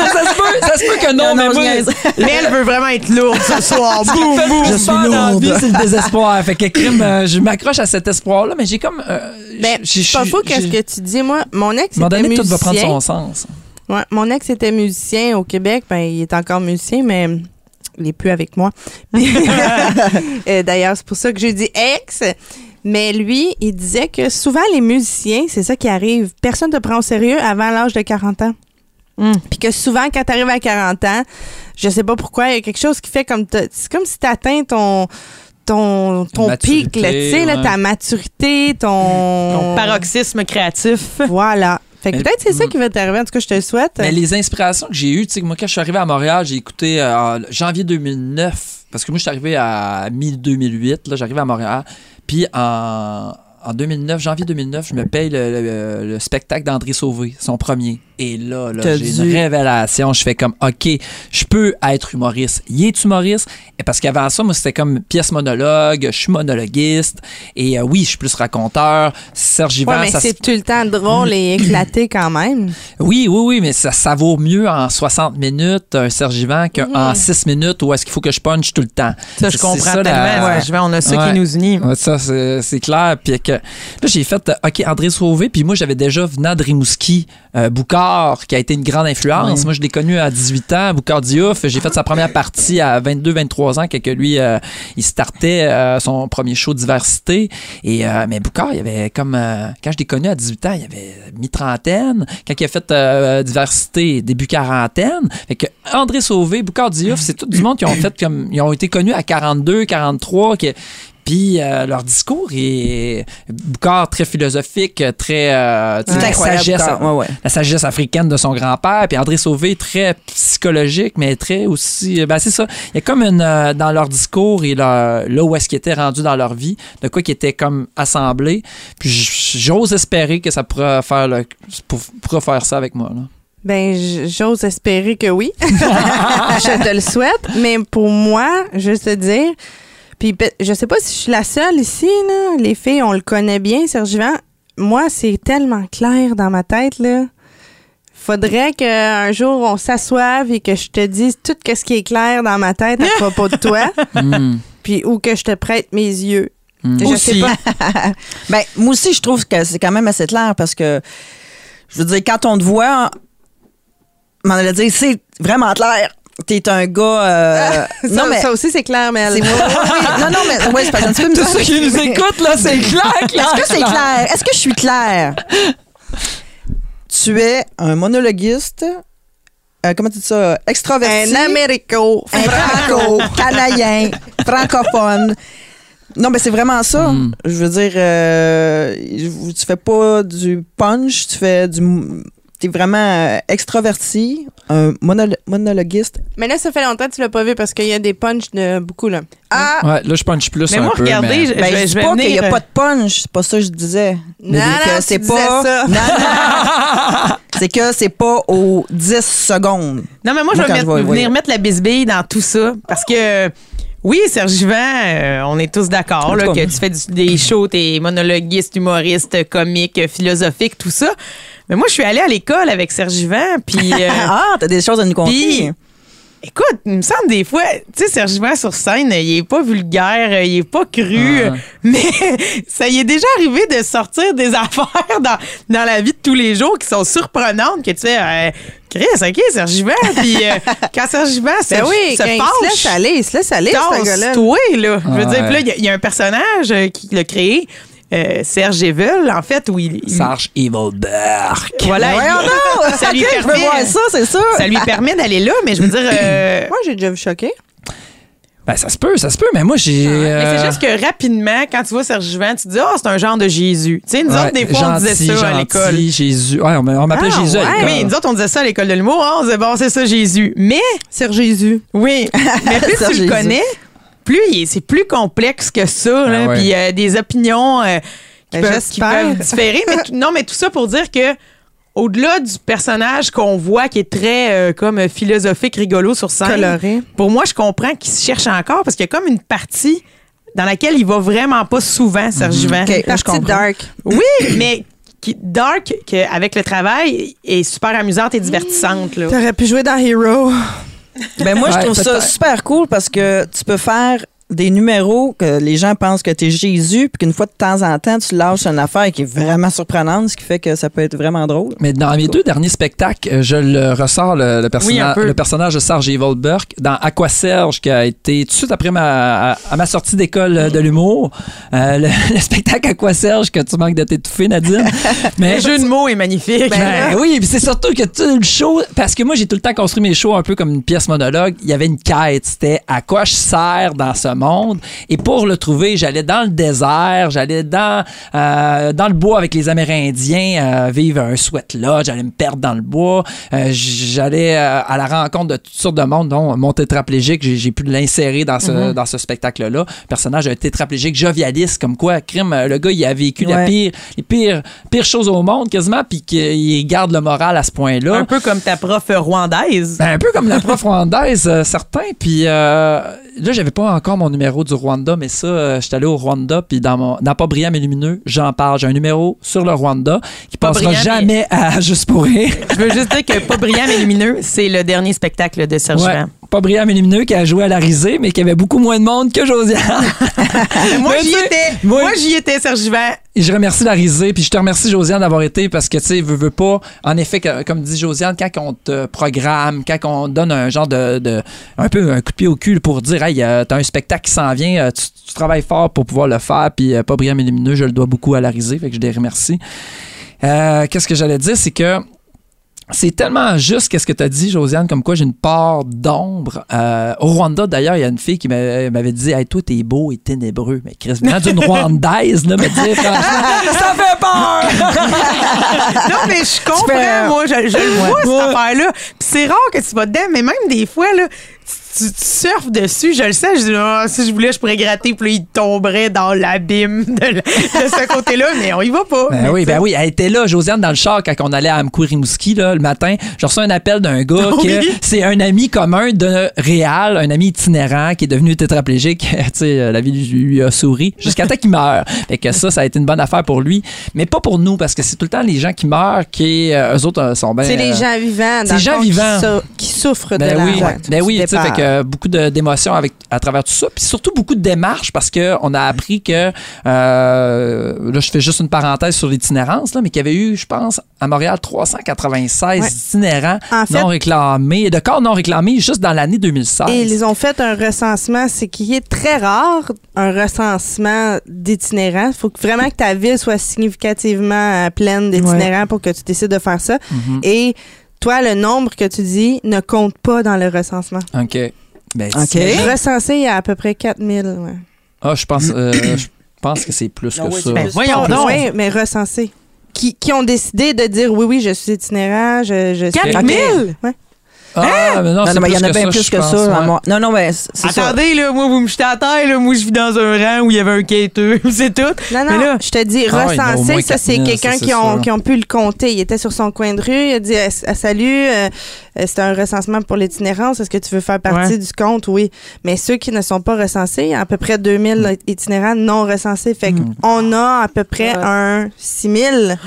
mais ça se peut, ça se peut que non, Non, mais non, je moi, elle veut vraiment être lourde ce soir. me fait Je suis lourde. c'est le désespoir. Fait que crime, euh, je m'accroche à cet espoir-là, mais j'ai comme. euh, Ben, j'ai- c'est pas fou qu'est-ce que tu dis? Moi, mon ex était prendre son sens. Ouais, mon ex était musicien au Québec. Ben, il est encore musicien, mais il est plus avec moi. Euh, D'ailleurs, c'est pour ça que j'ai dit ex. Mais lui, il disait que souvent, les musiciens, c'est ça qui arrive. Personne ne te prend au sérieux avant l'âge de 40 ans. Mm. Puis que souvent, quand tu arrives à 40 ans, je sais pas pourquoi, il y a quelque chose qui fait comme... t'as- C'est comme si tu atteins ton... Ton, ton Maturité, pic, tu sais, ouais. ta maturité, ton... Ton paroxysme créatif. Voilà. Fait que peut-être c'est ça Mm. qui va t'arriver. En tout cas, je te le souhaite. Mais les inspirations que j'ai eues, tu sais, moi, quand je suis arrivé à Montréal, j'ai écouté euh, en janvier 2009, parce que moi, je suis arrivé à mi-2008, là, j'arrive à Montréal. Puis en, en 2009, janvier 2009, je me paye le, le- le spectacle d'André Sauvé, son premier. Et là, là j'ai une révélation. Je fais comme, OK, je peux être humoriste. Il est humoriste. Et parce qu'avant ça, moi, c'était comme pièce monologue, je suis monologuiste. Et euh, oui, je suis plus raconteur. Serge Yvan, Ouais, mais c'est tout le temps drôle et éclaté quand même. oui, oui, oui, mais ça, ça vaut mieux en 60 minutes, un Serge Yvan, qu'en Mhm. 6 minutes où est-ce qu'il faut que je punch tout le temps. Ça, je comprends ça, tellement. la- Ouais, on a ça Ouais. qui nous unit. Ouais, ça, c'est c'est clair. Puis que, là, j'ai fait, euh, OK, André Sauvé, puis moi, j'avais déjà venant de Rimouski, euh, Boucard, qui a été une grande influence. Oui. Moi, je l'ai connu à 18 ans, Boucard Diouf. J'ai fait sa première partie à 22-23 ans, que lui, euh, il startait euh, son premier show diversité. Et, euh, mais Boucard, il avait comme, quand je l'ai connu à 18 ans, il avait mi-trentaine. Quand il a fait diversité, début quarantaine. Fait que André Sauvé, Boucard Diouf, c'est tout du monde qui ont fait comme, ils ont été connus à 42, 43, qui, puis euh, leur discours est Boucard très philosophique, très euh, tu sais, C'est la sagesse, Boucard. Ouais, ouais. la sagesse africaine de son grand-père. Puis André Sauvé très psychologique, mais très aussi, ben c'est ça. Il y a comme une euh, dans leur discours et leur- là où est-ce qu'ils étaient rendus dans leur vie, de quoi qui était comme assemblé. Puis j'ose espérer que ça pourra faire le, pour- pourra faire ça avec moi. Là. Ben, j'ose espérer que oui. je te le souhaite. Mais pour moi, juste te dire, puis pe- je sais pas si je suis la seule ici, là. Les filles, on le connaît bien, Serge Yvan. Moi, c'est tellement clair dans ma tête, là. Faudrait qu'un jour on s'assoive et que je te dise tout ce qui est clair dans ma tête à propos de toi, Hmm. puis ou que je te prête mes yeux. Hmm. Je sais Aussi. pas. Ben, moi aussi, je trouve que c'est quand même assez clair parce que, je veux dire, quand on te voit, m'en allait dire, c'est vraiment clair. T'es un gars. euh, Ça, non, mais. ça aussi, c'est clair, mais oui, oui. Non, non, mais. Ouais, c'est pas un petit peu Tous ceux qui nous écoutent, là, c'est clair, clair. Est-ce que c'est clair? Est-ce que je suis claire? tu es un monologuiste. euh, comment tu dis ça? Extraverti? un Américo. un franco, canadien, francophone. Non, mais c'est vraiment ça. Mm. Je veux dire, euh, tu fais pas du punch, tu fais du. T'es vraiment euh, extraverti, un monolo- monologuiste. Mais là, ça fait longtemps que tu l'as pas vu parce qu'il y a des punchs de beaucoup, là. Ah! Ouais, là, je punch plus Mais un moi, peu. regardez, mais- je, Ben, je je vais, dis je vais pas qu'il n'y a pas de punch, c'est pas ça que je disais. Non, c'est disais pas. ça. Non, non. c'est que c'est pas aux 10 secondes. Non, mais moi, Moi, je vais quand mettre- je vais- venir mettre la bisbille dans tout ça parce que. Oui, Serge Vivant, euh, on est tous d'accord là, que tu fais des shows, t'es monologuiste, humoriste, comique, philosophique, tout ça. Mais moi, je suis allée à l'école avec Serge Vivant, puis... euh, ah, t'as des choses à nous conter. Puis, Écoute, il me semble des fois, tu sais, Serge Vivant sur scène, il est pas vulgaire, il est pas cru, Ah. mais ça y est déjà arrivé de sortir des affaires dans, dans la vie de tous les jours qui sont surprenantes, que tu fais, euh, Chris, OK, Serge Vivant, puis euh, quand Serge Vivant se, Ben oui, se quand il se laisse aller, il se laisse aller, ce gars-là. Tasse-toi, là. Je veux Ah dire, ouais. là, il y y, a un personnage euh, qui l'a créé, euh, Serge Evel, en fait, où il. il- Sarge Evilberg. Voilà. Voyons il- donc! ça lui Ok, je veux permet, voir ça, c'est sûr. ça lui permet d'aller là, mais je veux dire. euh, Moi, j'ai déjà vu choquer. Ben, ça se peut, ça se peut, mais moi, j'ai. Mais euh, c'est juste que rapidement, quand tu vois Serge Juvent, tu te dis, oh, c'est un genre de Jésus. Tu sais, nous ouais, autres, des fois, on disait gentil, ça à gentil, l'école. Jésus. Ouais, on m'a- on m'appelait Ah, Jésus à ouais. l'école. Oui, nous autres, on disait ça à l'école de l'humour. hein, on disait, bon, c'est ça, Jésus. Mais, Sir Jésus. oui, mais plus Serge tu le connais, plus c'est plus complexe que ça. là. Ah ouais. Puis euh, des opinions euh, qui, Ben, peuvent, qui j'espère. peuvent différer. mais tout- non, mais tout ça pour dire que au-delà du personnage qu'on voit qui est très euh, comme philosophique, rigolo sur scène, Coloré. pour moi, je comprends qu'il se cherche encore parce qu'il y a comme une partie dans laquelle il va vraiment pas souvent, Serge Juvent. Ok, là, je Partie dark. Oui, mais qui, Dark, que, avec le travail, est super amusante et divertissante. Là. T'aurais pu jouer dans Hero. Ben moi, je trouve ça super cool parce que tu peux faire des numéros que les gens pensent que tu es Jésus, puis qu'une fois de temps en temps, tu lâches une affaire qui est vraiment surprenante, ce qui fait que ça peut être vraiment drôle. Mais dans mes deux derniers spectacles, euh, je le ressors, le, le, personna- Oui, un peu. le personnage de Serge Evilberg dans Aqua Serge, qui a été tout de suite après ma, à, à ma sortie d'école de l'humour. Euh, le, le spectacle Aqua Serge, que tu manques de t'étouffer, Nadine. Mais Le jeu de mots est magnifique. Ben oui, puis c'est surtout que tout le show, parce que moi j'ai tout le temps construit mes shows un peu comme une pièce monologue, il y avait une quête, c'était à quoi je sers dans ce monde. Et pour le trouver, j'allais dans le désert, j'allais dans, euh, dans le bois avec les Amérindiens, euh, vivre un sweat lodge, j'allais me perdre dans le bois, euh, j'allais à la rencontre de toutes sortes de monde, dont mon tétraplégique, j'ai pu l'insérer dans ce, dans ce spectacle-là. Personnage un tétraplégique jovialiste, comme quoi, crime, le gars, il a vécu la pire, les pires, pires choses au monde quasiment, puis qu'il garde le moral à ce point-là. Un peu comme ta prof rwandaise. Ben, un peu comme la prof rwandaise, certains. Puis là, j'avais pas encore mon numéro du Rwanda, mais ça, euh, j'étais allé au Rwanda, puis dans mon dans Pas brillant mais lumineux, j'en parle. J'ai un numéro sur le Rwanda qui Pas passera brillant, jamais à Juste pour rire. Je veux juste dire que Pas brillant mais lumineux, c'est le dernier spectacle de Serge Ouais. Pas lumineux qui a joué à la risée, mais qui avait beaucoup moins de monde que Josiane. Moi, j'y étais. moi- Moi, j'y étais, Serge Juvent. Et je remercie la risée, puis je te remercie Josiane d'avoir été parce que tu sais, veux, veux pas. En effet, comme dit Josiane, quand on te programme, quand on donne un genre de, de- un peu un coup de pied au cul pour dire, hey, euh, t'as un spectacle qui s'en vient, euh, tu, tu travailles fort pour pouvoir le faire, puis euh, pas brillant mais lumineux, je le dois beaucoup à la risée, fait que je les remercie. Euh, Qu'est-ce que j'allais dire, c'est que c'est tellement juste qu'est-ce que tu as dit, Josiane, comme quoi j'ai une part d'ombre. Euh, au Rwanda, d'ailleurs, il y a une fille qui m'a- m'avait dit Hey, toi, t'es beau et ténébreux. Mais Chris, venant d'une Rwandaise, là, me dire ça fait peur! Non, mais je comprends, moi, je, je le vois, cette affaire-là. Puis c'est rare que tu vas dedans, mais même des fois, là, tu, tu surfes dessus, je le sais, je dis, Ah, si je voulais, je pourrais gratter, puis là, il tomberait dans l'abîme de, la- de ce côté-là, mais on y va pas. Ben oui, ben oui, elle était là, Josiane, dans le char, quand on allait à Mkourimouski, là, le matin. J'ai reçu un appel d'un gars Oui. que c'est un ami commun de Réal, un ami itinérant qui est devenu tétraplégique. tu sais, euh, la vie lui, a souri jusqu'à temps qu'il meure. Fait que ça, ça a été une bonne affaire pour lui. Mais pas pour nous, parce que c'est tout le temps les gens qui meurent qui, euh, eux autres, euh, sont bien. C'est les euh, gens vivants, dans c'est le gens qui vivants. sou- Qui, souffrent Ben de la oui, ouais, ben oui, tu sais, départ. fait que euh, beaucoup d'émotions avec à travers tout ça, puis surtout beaucoup de démarches parce que on a appris que euh, là je fais juste une parenthèse sur l'itinérance là, mais qu'il y avait eu, je pense, à Montréal 396 Ouais. itinérants En fait- non réclamés, de corps non réclamés juste dans l'année 2016. Et ils ont fait un recensement, c'est qui est très rare, un recensement d'itinérants. Il faut vraiment que ta ville soit significativement euh, pleine d'itinérants pour que tu décides de faire ça. Mhm. Et toi, le nombre que tu dis ne compte pas dans le recensement. OK. Ben, OK. t'imagines? Recensé, il y a à peu près 4000. Ouais. Ah, je pense euh, je pense que c'est plus Ah que oui, ça. Ben, voyons donc. ouais, mais recensé. Qui, qui ont décidé de dire oui, oui, je suis itinérant, je, je suis. 4000? Ouais. Ah, mais non, Non, c'est non, mais il y en plus a bien plus que pense, ça. ouais. Non, non, mais c'est ça. Attendez, là, moi, vous me jetez à terre, là, moi, je vis dans un rang où il y avait un quêteux, c'est tout. Non, Mais non, là- je te dis, Ah recensé, ça, c'est 4000, quelqu'un qui, ont, qui ont pu le compter. Il était sur son coin de rue, il a dit ah, Salut, euh, euh, c'est un recensement pour l'itinérance. Est-ce que tu veux faire partie Ouais. du compte? Oui. Mais ceux qui ne sont pas recensés, il y a à peu près 2000 itinérants non recensés. Fait qu'on a à peu près un 6000.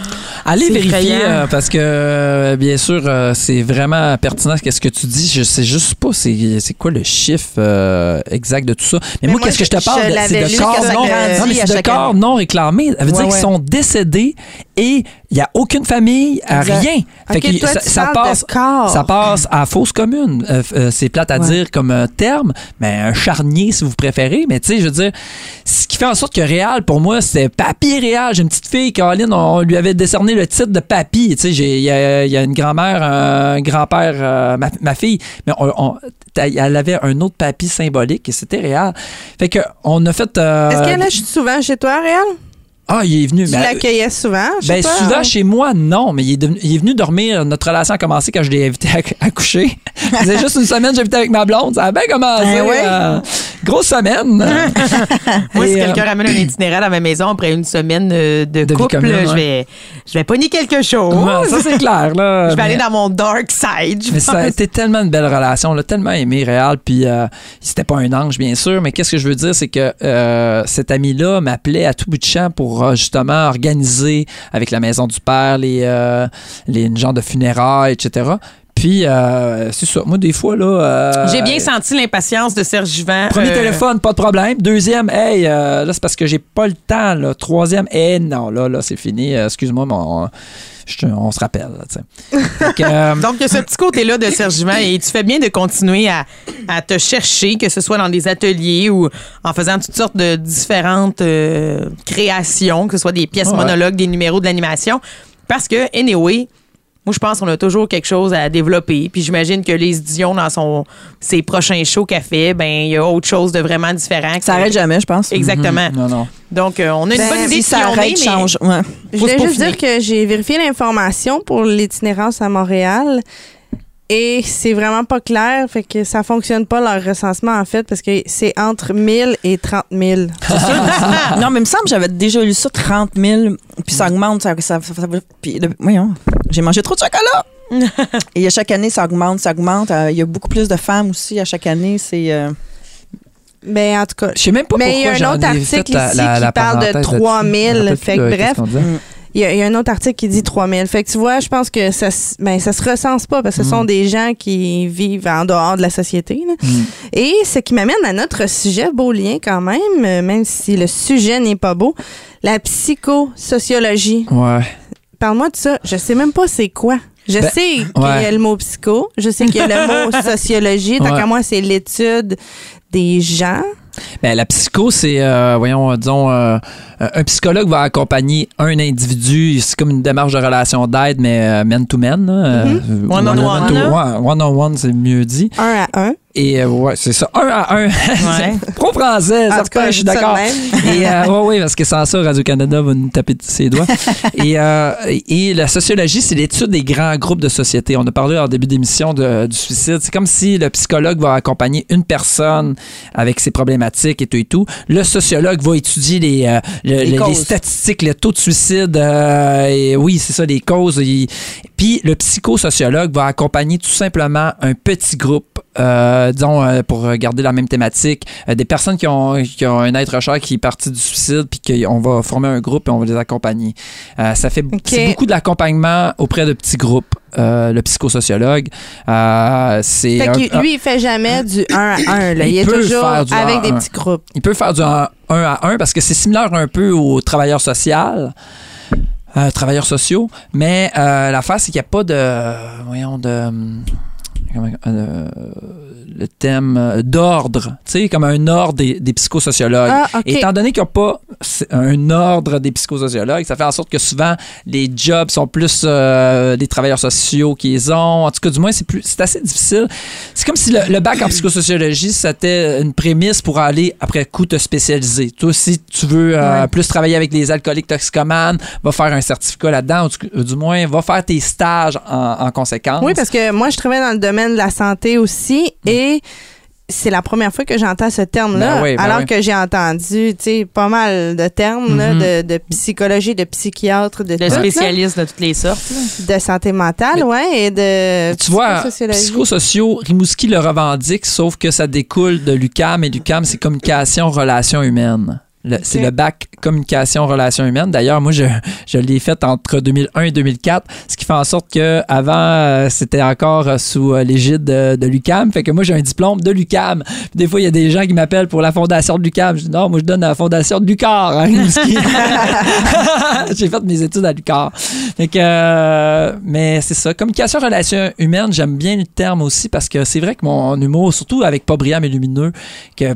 Allez vérifier euh, parce que euh, bien sûr euh, c'est vraiment pertinent qu'est-ce que tu dis. Je sais juste pas c'est c'est quoi le chiffre euh, exact de tout ça. Mais, Mais moi, moi, qu'est-ce que je te parle c'est de corps non, non, mais de corps non réclamés. Ça veut dire Ouais, qu'ils sont décédés et il y a aucune famille, Exact. rien. Fait que toi, ça, passe ça passe à fausse commune. Euh, euh, c'est plate à Ouais. dire comme un terme, mais un charnier si vous préférez. Mais tu sais, je veux dire, ce qui fait en sorte que Réal, pour moi, c'est Papy Réal. J'ai une petite fille, Caroline, on lui avait décerné le titre de Papy. Tu sais, il y, y a une grand-mère, un grand-père, euh, ma, ma fille, mais on, on- elle avait un autre Papy symbolique et c'était Réal. Fait que on a fait. euh, Est-ce qu'elle est souvent chez toi, Réal? Ah, il est venu. Tu mais- l'accueillais souvent ben, souvent, chez moi, non, mais il est, devenu- il est venu dormir. Notre relation a commencé quand je l'ai invité à, à coucher. C'est juste une semaine, avec ma blonde. Ça a bien commencé. Ben ouais. euh, grosse semaine. Moi, Et, si euh, quelqu'un ramène un itinéraire à ma maison après une semaine de, De couple, commune, je ouais. vais, je vais pogner quelque chose. ouais, ça, c'est clair. Là, je vais Mais- aller dans mon dark side. je Mais ça a été tellement une belle relation. On l'a tellement aimé, Réal. Puis, euh, c'était pas un ange, bien sûr. Mais qu'est-ce que je veux dire, c'est que euh, cet ami-là m'appelait à tout bout de champ pour euh, justement organiser avec la Maison du Père les, euh, de funérailles, etc. Puis, euh, c'est ça. Moi, des fois, là. euh, J'ai bien senti l'impatience de Serge. Premier euh, téléphone, pas de problème. Deuxième, hey, euh, là, c'est parce que j'ai pas le temps. Là. Troisième, hey, non, là, là, c'est fini. Excuse-moi, mais on, je- on se rappelle. là, Donc, il y a ce petit côté-là de Serge et tu fais bien de continuer à, à te chercher, que ce soit dans des ateliers ou en faisant toutes sortes de différentes créations, que ce soit des pièces Ouais. monologues, des numéros de l'animation. Parce que, anyway, moi, je pense qu'on a toujours quelque chose à développer. Puis j'imagine que Lise Dion, dans son, ses prochains shows qu'elle fait, ben il y a autre chose de vraiment différent. Ça arrête jamais, je pense. Exactement. non, non. Donc, euh, on a une Ben, bonne idée Si ça arrête, mais change. Ouais. Je voulais juste dire que j'ai vérifié l'information pour l'itinérance à Montréal. Et c'est vraiment pas clair, fait que ça fonctionne pas leur recensement en fait parce que c'est entre 1000 et 30 000. non, mais il me semble que j'avais déjà lu ça, 30 000, puis ça augmente. Ça, ça, ça- ça- puis, le- voyons, j'ai mangé trop de chocolat! Et à chaque année, ça augmente, ça augmente. Euh, Il y a beaucoup plus de femmes aussi à chaque année. C'est. euh, Ben en tout cas, Je sais même pas Mais il y a pourquoi un autre article la- ici la- qui la parle de parenthèse 3000, là-dessus. Je me rappelle fait que de bref. Il y, a, il y a un autre article qui dit 3000. Fait que tu vois, je pense que ça, ben, ça se recense pas parce que ce sont des gens qui vivent en dehors de la société. là. Mm. Et ce qui m'amène à notre sujet, beau lien quand même, euh, même si le sujet n'est pas beau, la psychosociologie. Ouais. Parle-moi de ça. Je sais même pas c'est quoi. Je Ben, sais qu'il y a le mot psycho, je sais qu'il y a le mot sociologie. Tant Ouais. qu'à moi, c'est l'étude des gens. Ben, la psycho, c'est, euh, voyons, euh, disons, euh, un psychologue va accompagner un individu. C'est comme une démarche de relation d'aide, mais man-to-man. Euh, Mm-hmm. One-on-one, to- là. ouais, One-on-one, c'est mieux dit. Un à un. Et euh, ouais, c'est ça, un à un. Ouais. Trop français, En tout certain, cas, je suis d'accord. Et euh, ouais, ouais, parce que sans ça, Radio-Canada va nous taper de ses doigts. et, euh, et la sociologie, c'est l'étude des grands groupes de société. On a parlé en début d'émission de- du suicide. C'est comme si le psychologue va accompagner une personne avec ses problématiques et tout et tout. Le sociologue va étudier les, euh, le- le- les, causes. statistiques, le taux de suicide. euh, et oui, c'est ça, les causes. Il- Puis le psychosociologue va accompagner tout simplement un petit groupe, euh, disons, euh, pour garder la même thématique, euh, des personnes qui ont, qui ont un être cher qui est parti du suicide, puis qu'on va former un groupe et on va les accompagner. Euh, ça fait c'est beaucoup de l'accompagnement auprès de petits groupes. euh, le psychosociologue, euh, c'est Fait un- que lui, il fait jamais du 1 à 1. Là. Il, Il est toujours avec des petits groupes. il peut faire du 1 à 1 parce que c'est similaire un peu aux travailleurs sociaux. euh, travailleurs sociaux, mais euh, l'affaire, c'est qu'il n'y a pas de. Voyons, de. Euh, le thème euh, d'ordre, tu sais, comme un ordre des, des psychosociologues. Ah. Étant donné qu'il n'y a pas un ordre des psychosociologues, ça fait en sorte que souvent les jobs sont plus euh, des travailleurs sociaux qui les ont. En tout cas, du moins, c'est plus, c'est assez difficile. C'est comme si le, le bac en psychosociologie, c'était une prémisse pour aller après coup te spécialiser. Toi, si tu veux euh, Ouais. plus travailler avec les alcooliques toxicomanes, va faire un certificat là-dedans, ou du, du moins, va faire tes stages en, en conséquence. Oui, parce que moi, je travaille dans le domaine de la santé aussi Mm. et c'est la première fois que j'entends ce terme-là, Ben oui, ben alors oui. que j'ai entendu, pas mal de termes là, Mhm. de, de psychologie, de psychiatre, de, De spécialistes de toutes les sortes. de santé mentale, ouais, et de Tu vois, psychosociaux, Rimouski le revendique, sauf que ça découle de l'UCAM et l'UCAM, c'est communication, relations humaines. C'est le bac communication, relations humaines. D'ailleurs, moi, je, je l'ai fait entre 2001 et 2004, ce qui fait en sorte que avant euh, c'était encore euh, sous euh, l'égide de, de l'UCAM. Fait que moi, j'ai un diplôme de l'UCAM. Des fois, il y a des gens qui m'appellent pour la fondation de l'UCAM. Je dis non, moi, je donne à la fondation de l'UCAR Rimouski. j'ai fait mes études à l'UCAR. Fait que, euh, mais c'est ça. Communication, relations humaines, j'aime bien le terme aussi parce que c'est vrai que mon humour, surtout avec Pas brillant mais lumineux, que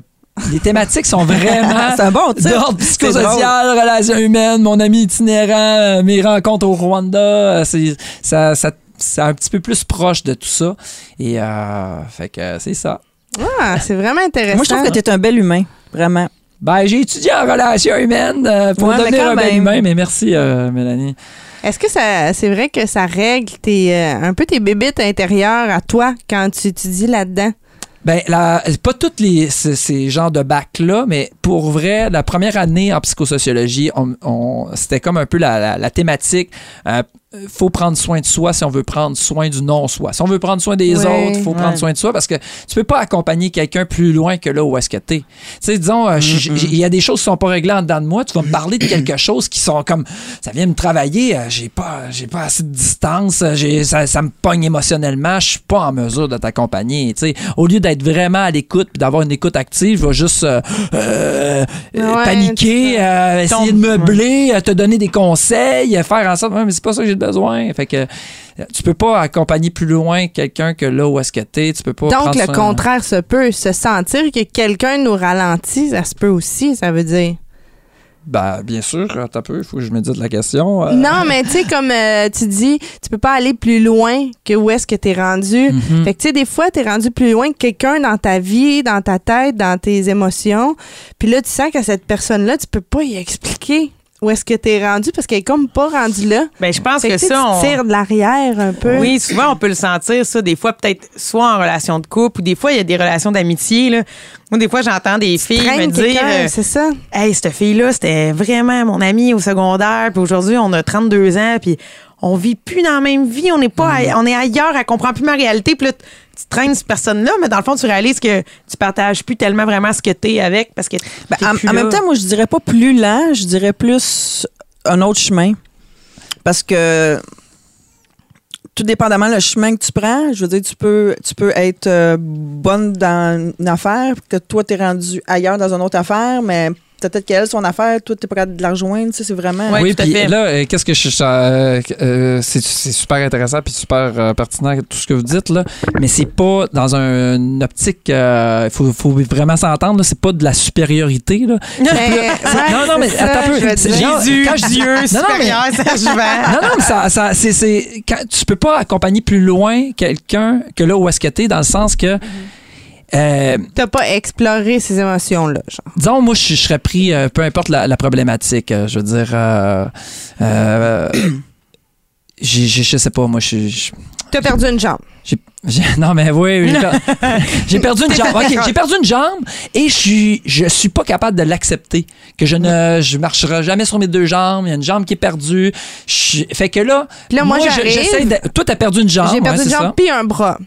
les thématiques sont vraiment C'est un bon titre. d'ordre psychosocial, relations humaines, mon ami itinérant, euh, mes rencontres au Rwanda, euh, c'est ça, ça c'est un petit peu plus proche de tout ça. Et euh, fait que c'est ça. Ah, c'est vraiment intéressant. Moi, je trouve que tu es un bel humain. Vraiment. Ben, j'ai étudié en relations humaines euh, pour Ouais, mais devenir quand un bel même. humain, mais merci, euh, Mélanie. Est-ce que ça, c'est vrai que ça règle tes, euh, un peu tes bébites intérieures à toi quand tu étudies là-dedans? Ben, la, pas toutes les ces, ces genres de bacs-là, mais pour vrai, la première année en psychosociologie, on, on- c'était comme un peu la, la- la thématique. euh, faut prendre soin de soi si on veut prendre soin du non-soi. Si on veut prendre soin des autres, faut prendre soin de soi parce que tu peux pas accompagner quelqu'un plus loin que là où est-ce que t'es. Tu sais, disons, euh, il y a des choses qui sont pas réglées en dedans de moi. Tu vas me parler de quelque chose qui sont comme, ça vient me travailler. euh, J'ai pas, j'ai pas assez de distance. euh, ça, ça me pogne émotionnellement. Je suis pas en mesure de t'accompagner. Tu sais, au lieu d'être vraiment à l'écoute puis d'avoir une écoute active, je vais juste euh, euh, euh, Ouais, paniquer, euh, essayer de meubler, euh, te donner des conseils, euh, faire en sorte, Ouais, mais c'est pas ça que j'ai besoin. Fait que euh, tu peux pas accompagner plus loin quelqu'un que là où est-ce que t'es. Tu peux pas. Donc, le contraire se peut. Se sentir que quelqu'un nous ralentit, ça se peut aussi, ça veut dire. Ben, bien sûr, un peu, il faut que je me dise la question. euh. Non, mais tu sais, comme euh, tu dis, tu peux pas aller plus loin que où est-ce que tu es rendu. Mhm. Fait que tu sais, des fois, tu es rendu plus loin que quelqu'un dans ta vie, dans ta tête, dans tes émotions. Puis là, tu sens que cette personne-là, tu peux pas y expliquer où est-ce que tu es rendu? Parce qu'elle est comme pas rendue là. Ben, je pense Fait que ça, on... tires de l'arrière un peu. Oui, souvent, on peut le sentir, ça. Des fois, peut-être soit en relation de couple ou des fois, il y a des relations d'amitié. Là. Moi, des fois, j'entends des filles me dire euh, c'est ça? Hey, cette fille-là, c'était vraiment mon amie au secondaire. Puis aujourd'hui, on a 32 ans. Puis on vit plus dans la même vie. On n'est pas, Mm. à- on est ailleurs. Elle comprend plus ma réalité. Puis là, tu traînes cette personne-là, mais dans le fond, tu réalises que tu partages plus tellement vraiment ce que tu es avec parce que Ben, en, même temps, moi, je dirais pas plus lent, je dirais plus un autre chemin. Parce que tout dépendamment le chemin que tu prends, je veux dire, tu peux, tu peux être euh, bonne dans une affaire, que toi, tu es rendu ailleurs dans une autre affaire, mais peut-être qu'elle, son affaire, toi, tu pas capable de la rejoindre. Sais, c'est vraiment. Ouais, oui, tout à puis fait. là, euh, qu'est-ce que je. euh, euh, c'est c'est super intéressant puis super euh, pertinent tout ce que vous dites, là. Mais c'est pas dans un- une optique. Il faut, faut vraiment s'entendre, là, c'est pas de la supériorité, là. Mais, ouais, non, non, mais ça, attends un peu. Jésus, quand je dis- Dieu, Non, non, mais-. Non, non, mais ça, ça, c'est, tu peux pas accompagner plus loin quelqu'un que là où est-ce que t'es, dans le sens que, euh, T'as pas exploré ces émotions-là, genre. disons, moi, je, je serais pris, euh, peu importe la, la problématique, euh, je veux dire, euh, euh, j'ai, j'ai- je sais pas, moi, je, je- T'as perdu une jambe. non, mais oui, j'ai, per- j'ai perdu une jambe. OK, j'ai perdu une jambe et je suis, je suis pas capable de l'accepter. Que je ne je marcherai jamais sur mes deux jambes. Il y a une jambe qui est perdue. Je- fait que là, là, moi, j'arrive. j'essaie de- toi, t'as perdu une jambe. J'ai perdu ouais, une jambe puis un bras.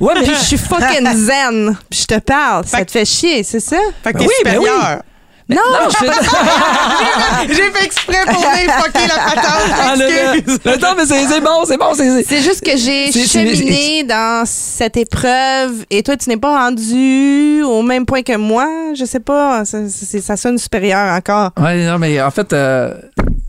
Ouais, mais Puis je suis fucking zen. Puis je te parle. Ça te fait chier, c'est ça? Fait que Ben t'es oui, ben oui. supérieur. Non, Non, je J'ai fait exprès pour venir fucker la patente. Ah, le- excuse. le- Attends, mais c'est bon, c'est bon. c'est- c'est- C'est juste que j'ai cheminé dans cette épreuve et toi, tu n'es pas rendu au même point que moi. Je sais pas. Ça, ça sonne supérieur encore. Ouais, non, mais en fait, euh,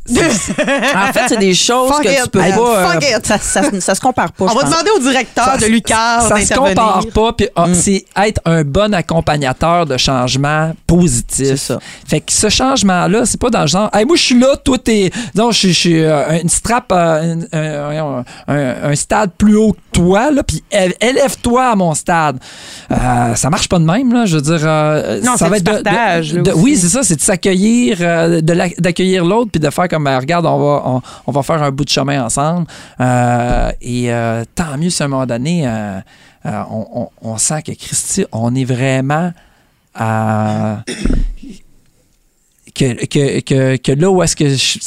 En fait, c'est des choses Fuck que it, tu peux man. pas. Fuck euh, it. Ça, ça, ça se compare pas. On je va pense. demander au directeur de Lucas ça se compare pas. Puis ah, c'est être un bon accompagnateur de changement positif. C'est ça. Fait que ce changement-là, c'est pas dans le genre, hey, moi je suis là, toi t'es, non, je suis- euh, une strap, euh, un, un- un- un stade plus haut que toi, là, puis élève-toi à mon stade. Euh, ça marche pas de même, là. Je veux dire, euh, Non, ça va du être de- partage, de- de- oui, c'est ça, c'est de s'accueillir, euh, d'accueillir l'autre, puis de faire comme, euh, regarde, on va, on, on va faire un bout de chemin ensemble. Euh, et euh, tant mieux si à un moment donné, euh, euh, on, on- on sent que Christy, on est vraiment à. Que, que, que, que là où est-ce que je,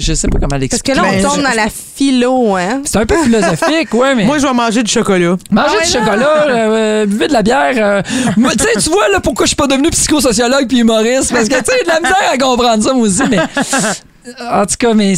je sais pas comment Parce l'expliquer. que là, on Ben, tourne dans la philo, hein? C'est un peu philosophique, ouais, mais. Moi, je vais manger du chocolat. Mangez Ah ouais, du chocolat, euh, buvez de la bière. euh, moi, tu sais, tu vois là pourquoi je suis pas devenu psychosociologue puis humoriste parce que tu sais, de la misère à comprendre ça moi aussi, mais en tout cas, mais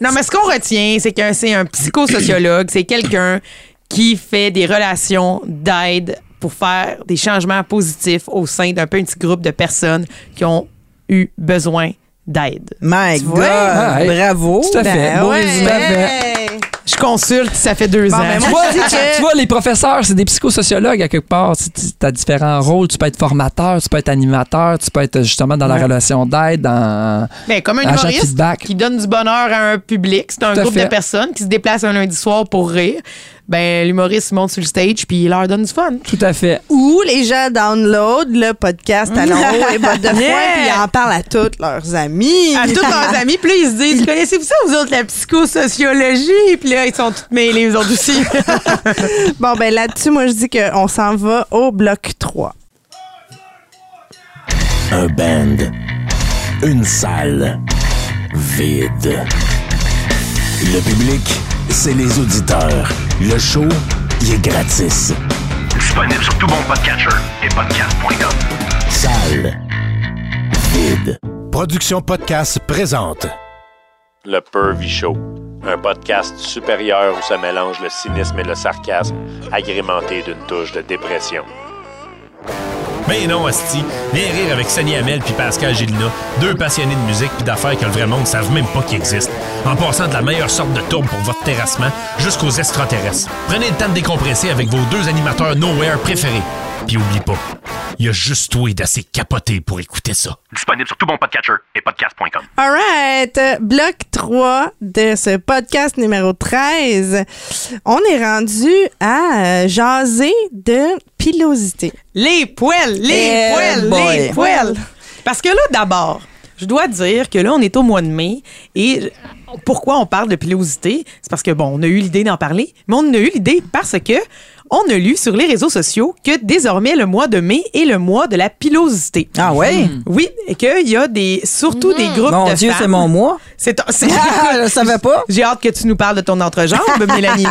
Non, mais ce qu'on retient, c'est que c'est un psychosociologue, c'est quelqu'un qui fait des relations d'aide pour faire des changements positifs au sein d'un petit groupe de personnes qui ont eu besoin d'aide. My Tu God, vois? Ah, hey. bravo. Tout à fait. Ben Beau ouais. résumé. Hey. Je consulte, ça fait deux Bon, ans. ben, Tu vois, je dis que- tu vois, les professeurs, c'est des psychosociologues à quelque part. Tu as différents rôles. Tu peux être formateur, tu peux être animateur, tu peux être justement dans la relation d'aide, dans Ben, comme un agent de humoriste feedback. qui donne du bonheur à un public, c'est un Tout groupe fait. de personnes qui se déplacent un lundi soir pour rire. Ben, l'humoriste monte sur le stage puis il leur donne du fun. Tout à fait. Ou les gens download le podcast Talons hauts et bottes de foin, Yeah. puis ils en parlent à tous leurs amis. À tous leurs amis, puis là, ils se disent Connaissez-vous ça, vous autres, la psychosociologie? Puis là, ils sont tous mêlés, eux autres aussi. Bon, ben là-dessus, moi, je dis qu'on s'en va au bloc 3. Un band. Une salle. Vide. Le public, c'est les auditeurs. Le show, il est gratis. Disponible sur tout bon podcatcher et podcast.com. Salle. Vide. Production Podcast présente. Le Pervy Show, un podcast supérieur où se mélange le cynisme et le sarcasme, agrémenté d'une touche de dépression. Ben non, Asti. Viens rire avec Sonny Hamel puis Pascal Gélina, deux passionnés de musique puis d'affaires que le vrai monde ne savent même pas qu'ils existent. En passant de la meilleure sorte de tourbe pour votre terrassement jusqu'aux extraterrestres. Prenez le temps de décompresser avec vos deux animateurs Nowhere préférés. Puis oublie pas, il y a juste toi d'assez capoté pour écouter ça. Disponible sur tout bon podcatcher et podcast.com. All right. Bloc 3 de ce podcast numéro 13. On est rendu à euh, jaser de pilosité. les poils, les Eh poils, boy. les poils. Parce que là, d'abord, je dois dire que là, on est au mois de mai et pourquoi on parle de pilosité? C'est parce que, bon, on a eu l'idée d'en parler, mais on a eu l'idée parce que on a lu sur les réseaux sociaux que désormais le mois de mai est le mois de la pilosité. Ah ouais? Oui, et qu'il y a des, surtout des groupes Mon de Dieu, femmes. c'est mon mois. C'est ton- c'est- Ah, je savais pas. J'ai hâte que tu nous parles de ton entrejambe, Mélanie.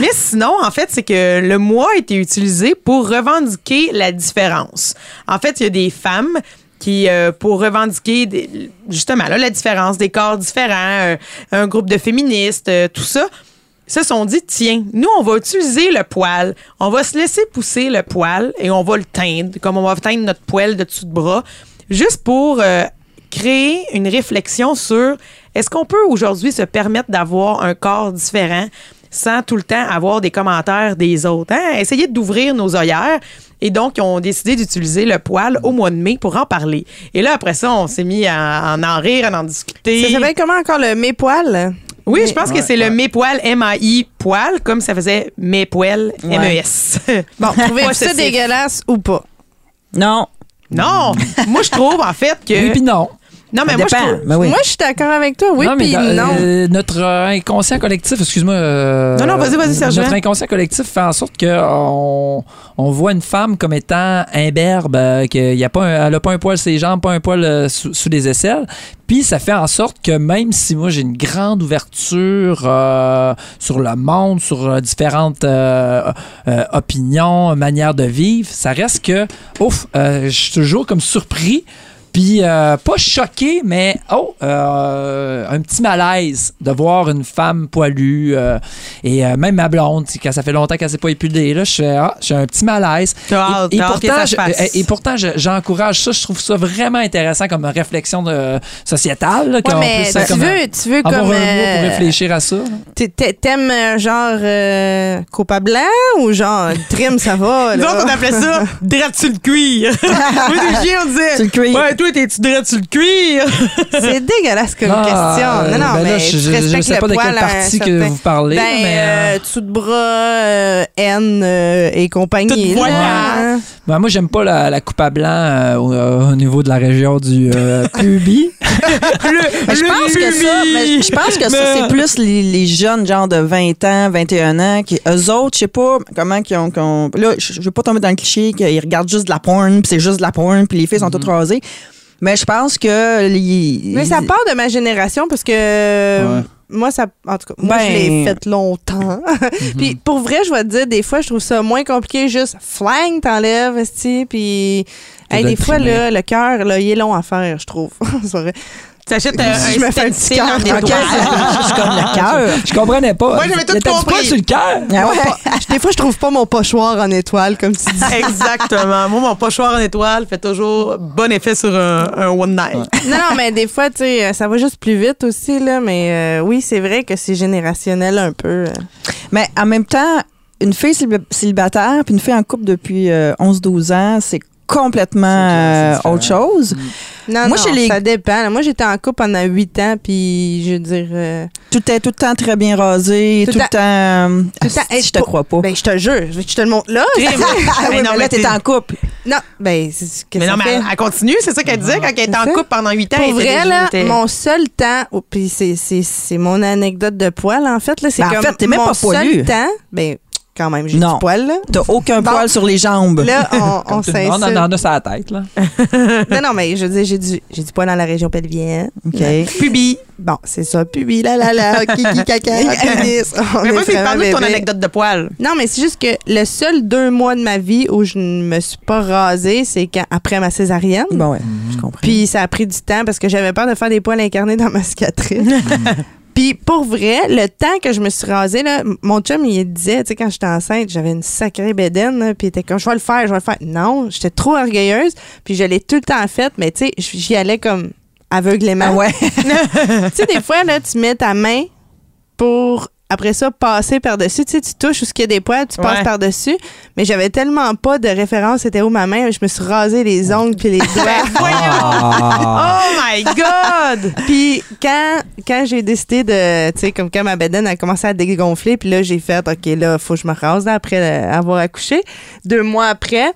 Mais sinon, en fait, c'est que le mois a été utilisé pour revendiquer la différence. En fait, il y a des femmes qui, euh, pour revendiquer des- justement là, la différence des corps différents, euh, un groupe de féministes, euh, tout ça, se sont dit, tiens, nous, on va utiliser le poil, on va se laisser pousser le poil et on va le teindre, comme on va teindre notre poil de dessous de bras, juste pour euh, créer une réflexion sur est-ce qu'on peut aujourd'hui se permettre d'avoir un corps différent sans tout le temps avoir des commentaires des autres. Hein? D'ouvrir nos œillères. Et donc, ils ont décidé d'utiliser le poil au mois de mai pour en parler. Et là, après ça, on s'est mis à, en en rire, à en discuter. Ça s'appelle comment encore le mépoil? Oui, je pense que c'est ouais. le mes-poil, M-A-I, poil, comme ça faisait mes poils, Ouais. M-E-S. Bon, trouvez-vous ça dégueulasse ou pas? Non. Non, moi, je trouve, en fait, que... Oui puis non. Non, mais moi, je trouve... Ben oui. Moi, je suis d'accord avec toi. Oui, non, mais puis non. euh, notre euh, inconscient collectif, excuse-moi. euh, Non, non, vas-y, vas-y, Sergent. Notre inconscient collectif fait en sorte qu'on on voit une femme comme étant imberbe, euh, qu'il y a pas un- elle n'a pas un poil sur les jambes, pas un poil sous, sous les aisselles. Puis ça fait en sorte que même si moi j'ai une grande ouverture euh, sur le monde, sur différentes euh, euh, opinions, manières de vivre, ça reste que, ouf, euh, je suis toujours comme surpris. Puis euh, pas choqué, mais oh, euh, un petit malaise de voir une femme poilue euh, et euh, même ma blonde, quand ça fait longtemps qu'elle s'est pas épilée, là, je fais ah, j'ai un petit malaise. T'as et, t'as pourtant, je- et- et pourtant, je- j'encourage ça. Je trouve ça vraiment intéressant comme réflexion de, sociétale. là, Ouais, qu'on mais puisse, tu comme, veux, tu veux avoir comme. un pour réfléchir à ça. t'a- t'a- T'aimes genre euh, copa blanc ou genre trim, ça va? Nous là? autres, on appelait ça « drette sur le cuir ». On disait Sur le cuir. Ouais, toi, t'es-tu sur le cuir ». C'est dégueulasse comme Ah, question. Non, non, ben là, mais je- je- sais pas de quelle partie que vous parlez, Ben, mais, euh, euh, dessous de bras, euh, haine euh, et compagnie. Toute là. Ben, moi, j'aime pas la, la coupe à blanc euh, au, euh, au niveau de la région du euh, pubis. Mais je pense que ça, je pense que ça, c'est plus les, les jeunes, genre de 20 ans, 21 ans, qui, eux autres, je sais pas comment qu'ils ont, Là, je veux pas tomber dans le cliché qu'ils regardent juste de la porn, puis c'est juste de la porn, puis les filles sont toutes rasées. Mais je pense que. les- Mais ça part de ma génération parce que euh, moi, ça, en tout cas, moi, Ben- je l'ai fait longtemps. puis pour vrai, je vais te dire, des fois, je trouve ça moins compliqué. Juste flang, t'enlèves, puis hey, de des fois, là, le cœur, là, il est long à faire, je trouve. T'achètes un, Je me fais un petit cœur. C'est comme le cœur. Je comprenais pas. Moi, j'avais tout compris. pas sur le cœur? Ah ouais. Des fois, je trouve pas mon pochoir en étoile, comme tu dis. Exactement. Moi, mon pochoir en étoile fait toujours bon effet sur un, un one night. non, non, mais des fois, tu sais, ça va juste plus vite aussi, là. Mais euh, oui, c'est vrai que c'est générationnel un peu. Mais en même temps, une fille célib- célibataire puis une fille en couple depuis euh, 11-12 ans, c'est complètement euh, autre chose. Non, Moi, non, chez les- ça dépend. Moi, j'étais en couple pendant huit ans, puis je veux dire... euh, Tout est tout le temps très bien rasé, tout, Tout le temps. Tout le temps- asti, hey, je te crois pas. Ben, je te jure, je te le montre là. ah oui, Hey, non, mais mais là, t'es en couple. non, ben, c'est ce que Mais non, mais fait. elle, elle continue, c'est ça qu'elle disait quand elle était en couple pendant 8 ans. Pour vrai, là, mon seul temps, oh, puis c'est- c'est c'est mon anecdote de poil, en fait, là, c'est Ben, en comme fait, t'es même mon pas poilu. seul temps, ben, quand même, j'ai Non. du poil, là. T'as aucun Bon. poil sur les jambes. Là, on, on s'insulte. en a sur la tête, là. Non, non, mais je veux dire, j'ai du, j'ai du poil dans la région pelvienne. OK. Pubi. Bon, c'est ça, pubis, là, là, là, kiki, caca, pénis. On Mais moi, c'est parle de ton anecdote de poil. Non, mais c'est juste que le seul deux mois de ma vie où je ne me suis pas rasée, c'est quand après ma césarienne. Bon, ouais, je comprends. Puis ça a pris du temps parce que j'avais peur de faire des poils incarnés dans ma cicatrice. Puis pour vrai, le temps que je me suis rasée, là, mon chum, il disait, tu sais, quand j'étais enceinte, j'avais une sacrée bédaine, puis il était comme, je vais le faire, je vais le faire. Non, j'étais trop orgueilleuse, puis je l'ai tout le temps faite, mais tu sais, j'y allais comme aveuglément. Ah ouais. tu sais, des fois, là, tu mets ta main pour, après ça, passer par-dessus. Tu sais, tu touches où il y a des poils, tu passes Ouais. par-dessus. Mais j'avais tellement pas de référence, c'était où ma main. Je me suis rasé les ongles puis les doigts. Ah. Oh my God! Puis quand, quand j'ai décidé de, tu sais, comme quand ma bedaine a commencé à dégonfler, puis là, j'ai fait, OK, là, faut que je me rase là, après euh, avoir accouché. Deux mois après,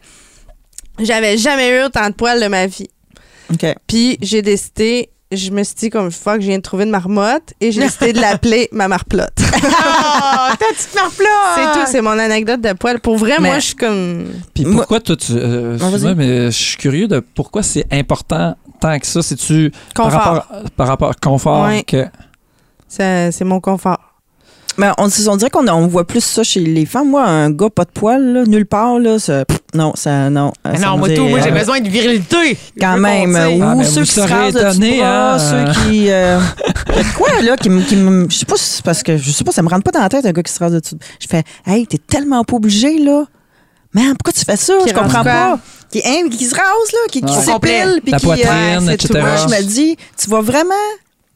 j'avais jamais eu autant de poils de ma vie. OK. Puis j'ai décidé, je me suis dit, comme fuck, je viens de trouver une marmotte et j'ai décidé de l'appeler ma marplotte. Oh, ta petite marplotte! c'est tout, c'est mon anecdote de poils. Pour vrai, Mais- moi, je suis comme. Puis Moi- pourquoi toi, tu. euh, Ah, vas-y. mais je suis curieux de pourquoi c'est important tant que ça? C'est-tu par Confort. rapport, par rapport au confort Ouais. que. C'est c'est mon confort. Mais on, on dirait qu'on on voit plus ça chez les femmes. Moi, un gars pas de poil, là, nulle part, là, ça- pff, non, ça, non. Mais ça non, moi, dit, tout, moi, j'ai euh, besoin de virilité. Quand même. Ou Ah, mais ceux qui se rasent étonnés, bras, hein, ceux euh. qui. euh, mais quoi, là, qui, me- qui me- Je sais pas si c'est parce que. Je sais pas, ça me rentre pas dans la tête un gars qui se rase de dessous. Je fais, hey, t'es tellement pas obligé, là. Man, pourquoi tu fais ça? Qui je comprends pas. Qui, hein, qui se rase, là, qui, qui Ouais. s'épile, puis La qui. poitrine, c'est etc. tout. Moi, je me dis, tu vas vraiment.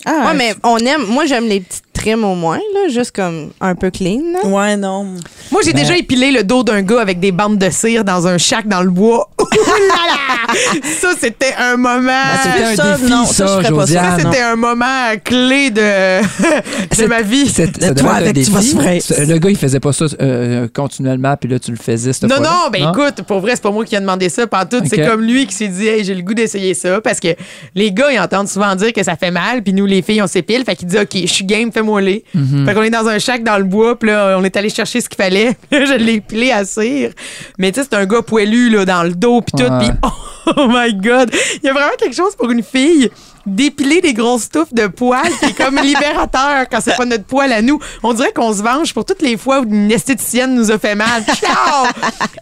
Ah, Ouais, mais on aime. Moi, j'aime les petites trims au moins, là, juste comme un peu clean. là. Ouais, non. Moi, j'ai déjà épilé le dos d'un gars avec des bandes de cire dans un shack dans le bois. Ouh là là! Ça, c'était un moment. C'était un ça, défi, non, ça, ça, je ferais pas ça. Josiane. Ça, c'était un moment clé de, de ma vie. C'est- Ça toi un avec, tu vas défi. C'est- Le gars, il faisait pas ça euh, continuellement, puis là, tu le faisais cette Non, fois-là. non, ben écoute, pour vrai, c'est pas moi qui ai demandé ça. Pantoute, c'est Ok. comme lui qui s'est dit, hey, j'ai le goût d'essayer ça. Parce que les gars, ils entendent souvent dire que ça fait mal, puis nous, les filles, on s'épile. Fait qu'il dit, OK, je suis game, fais-moi les. Mhm. Fait qu'on est dans un shack dans le bois, puis là, on est allé chercher ce qu'il fallait. je l'ai épilé à cire. Mais tu sais, c'est un gars poilu, là, dans le dos, puis tout. Puis, oh my God, il y a vraiment quelque chose pour une fille d'épiler des grosses touffes de poils qui est comme libérateur quand c'est pas notre poil à nous. On dirait qu'on se venge pour toutes les fois où une esthéticienne nous a fait mal. Ciao!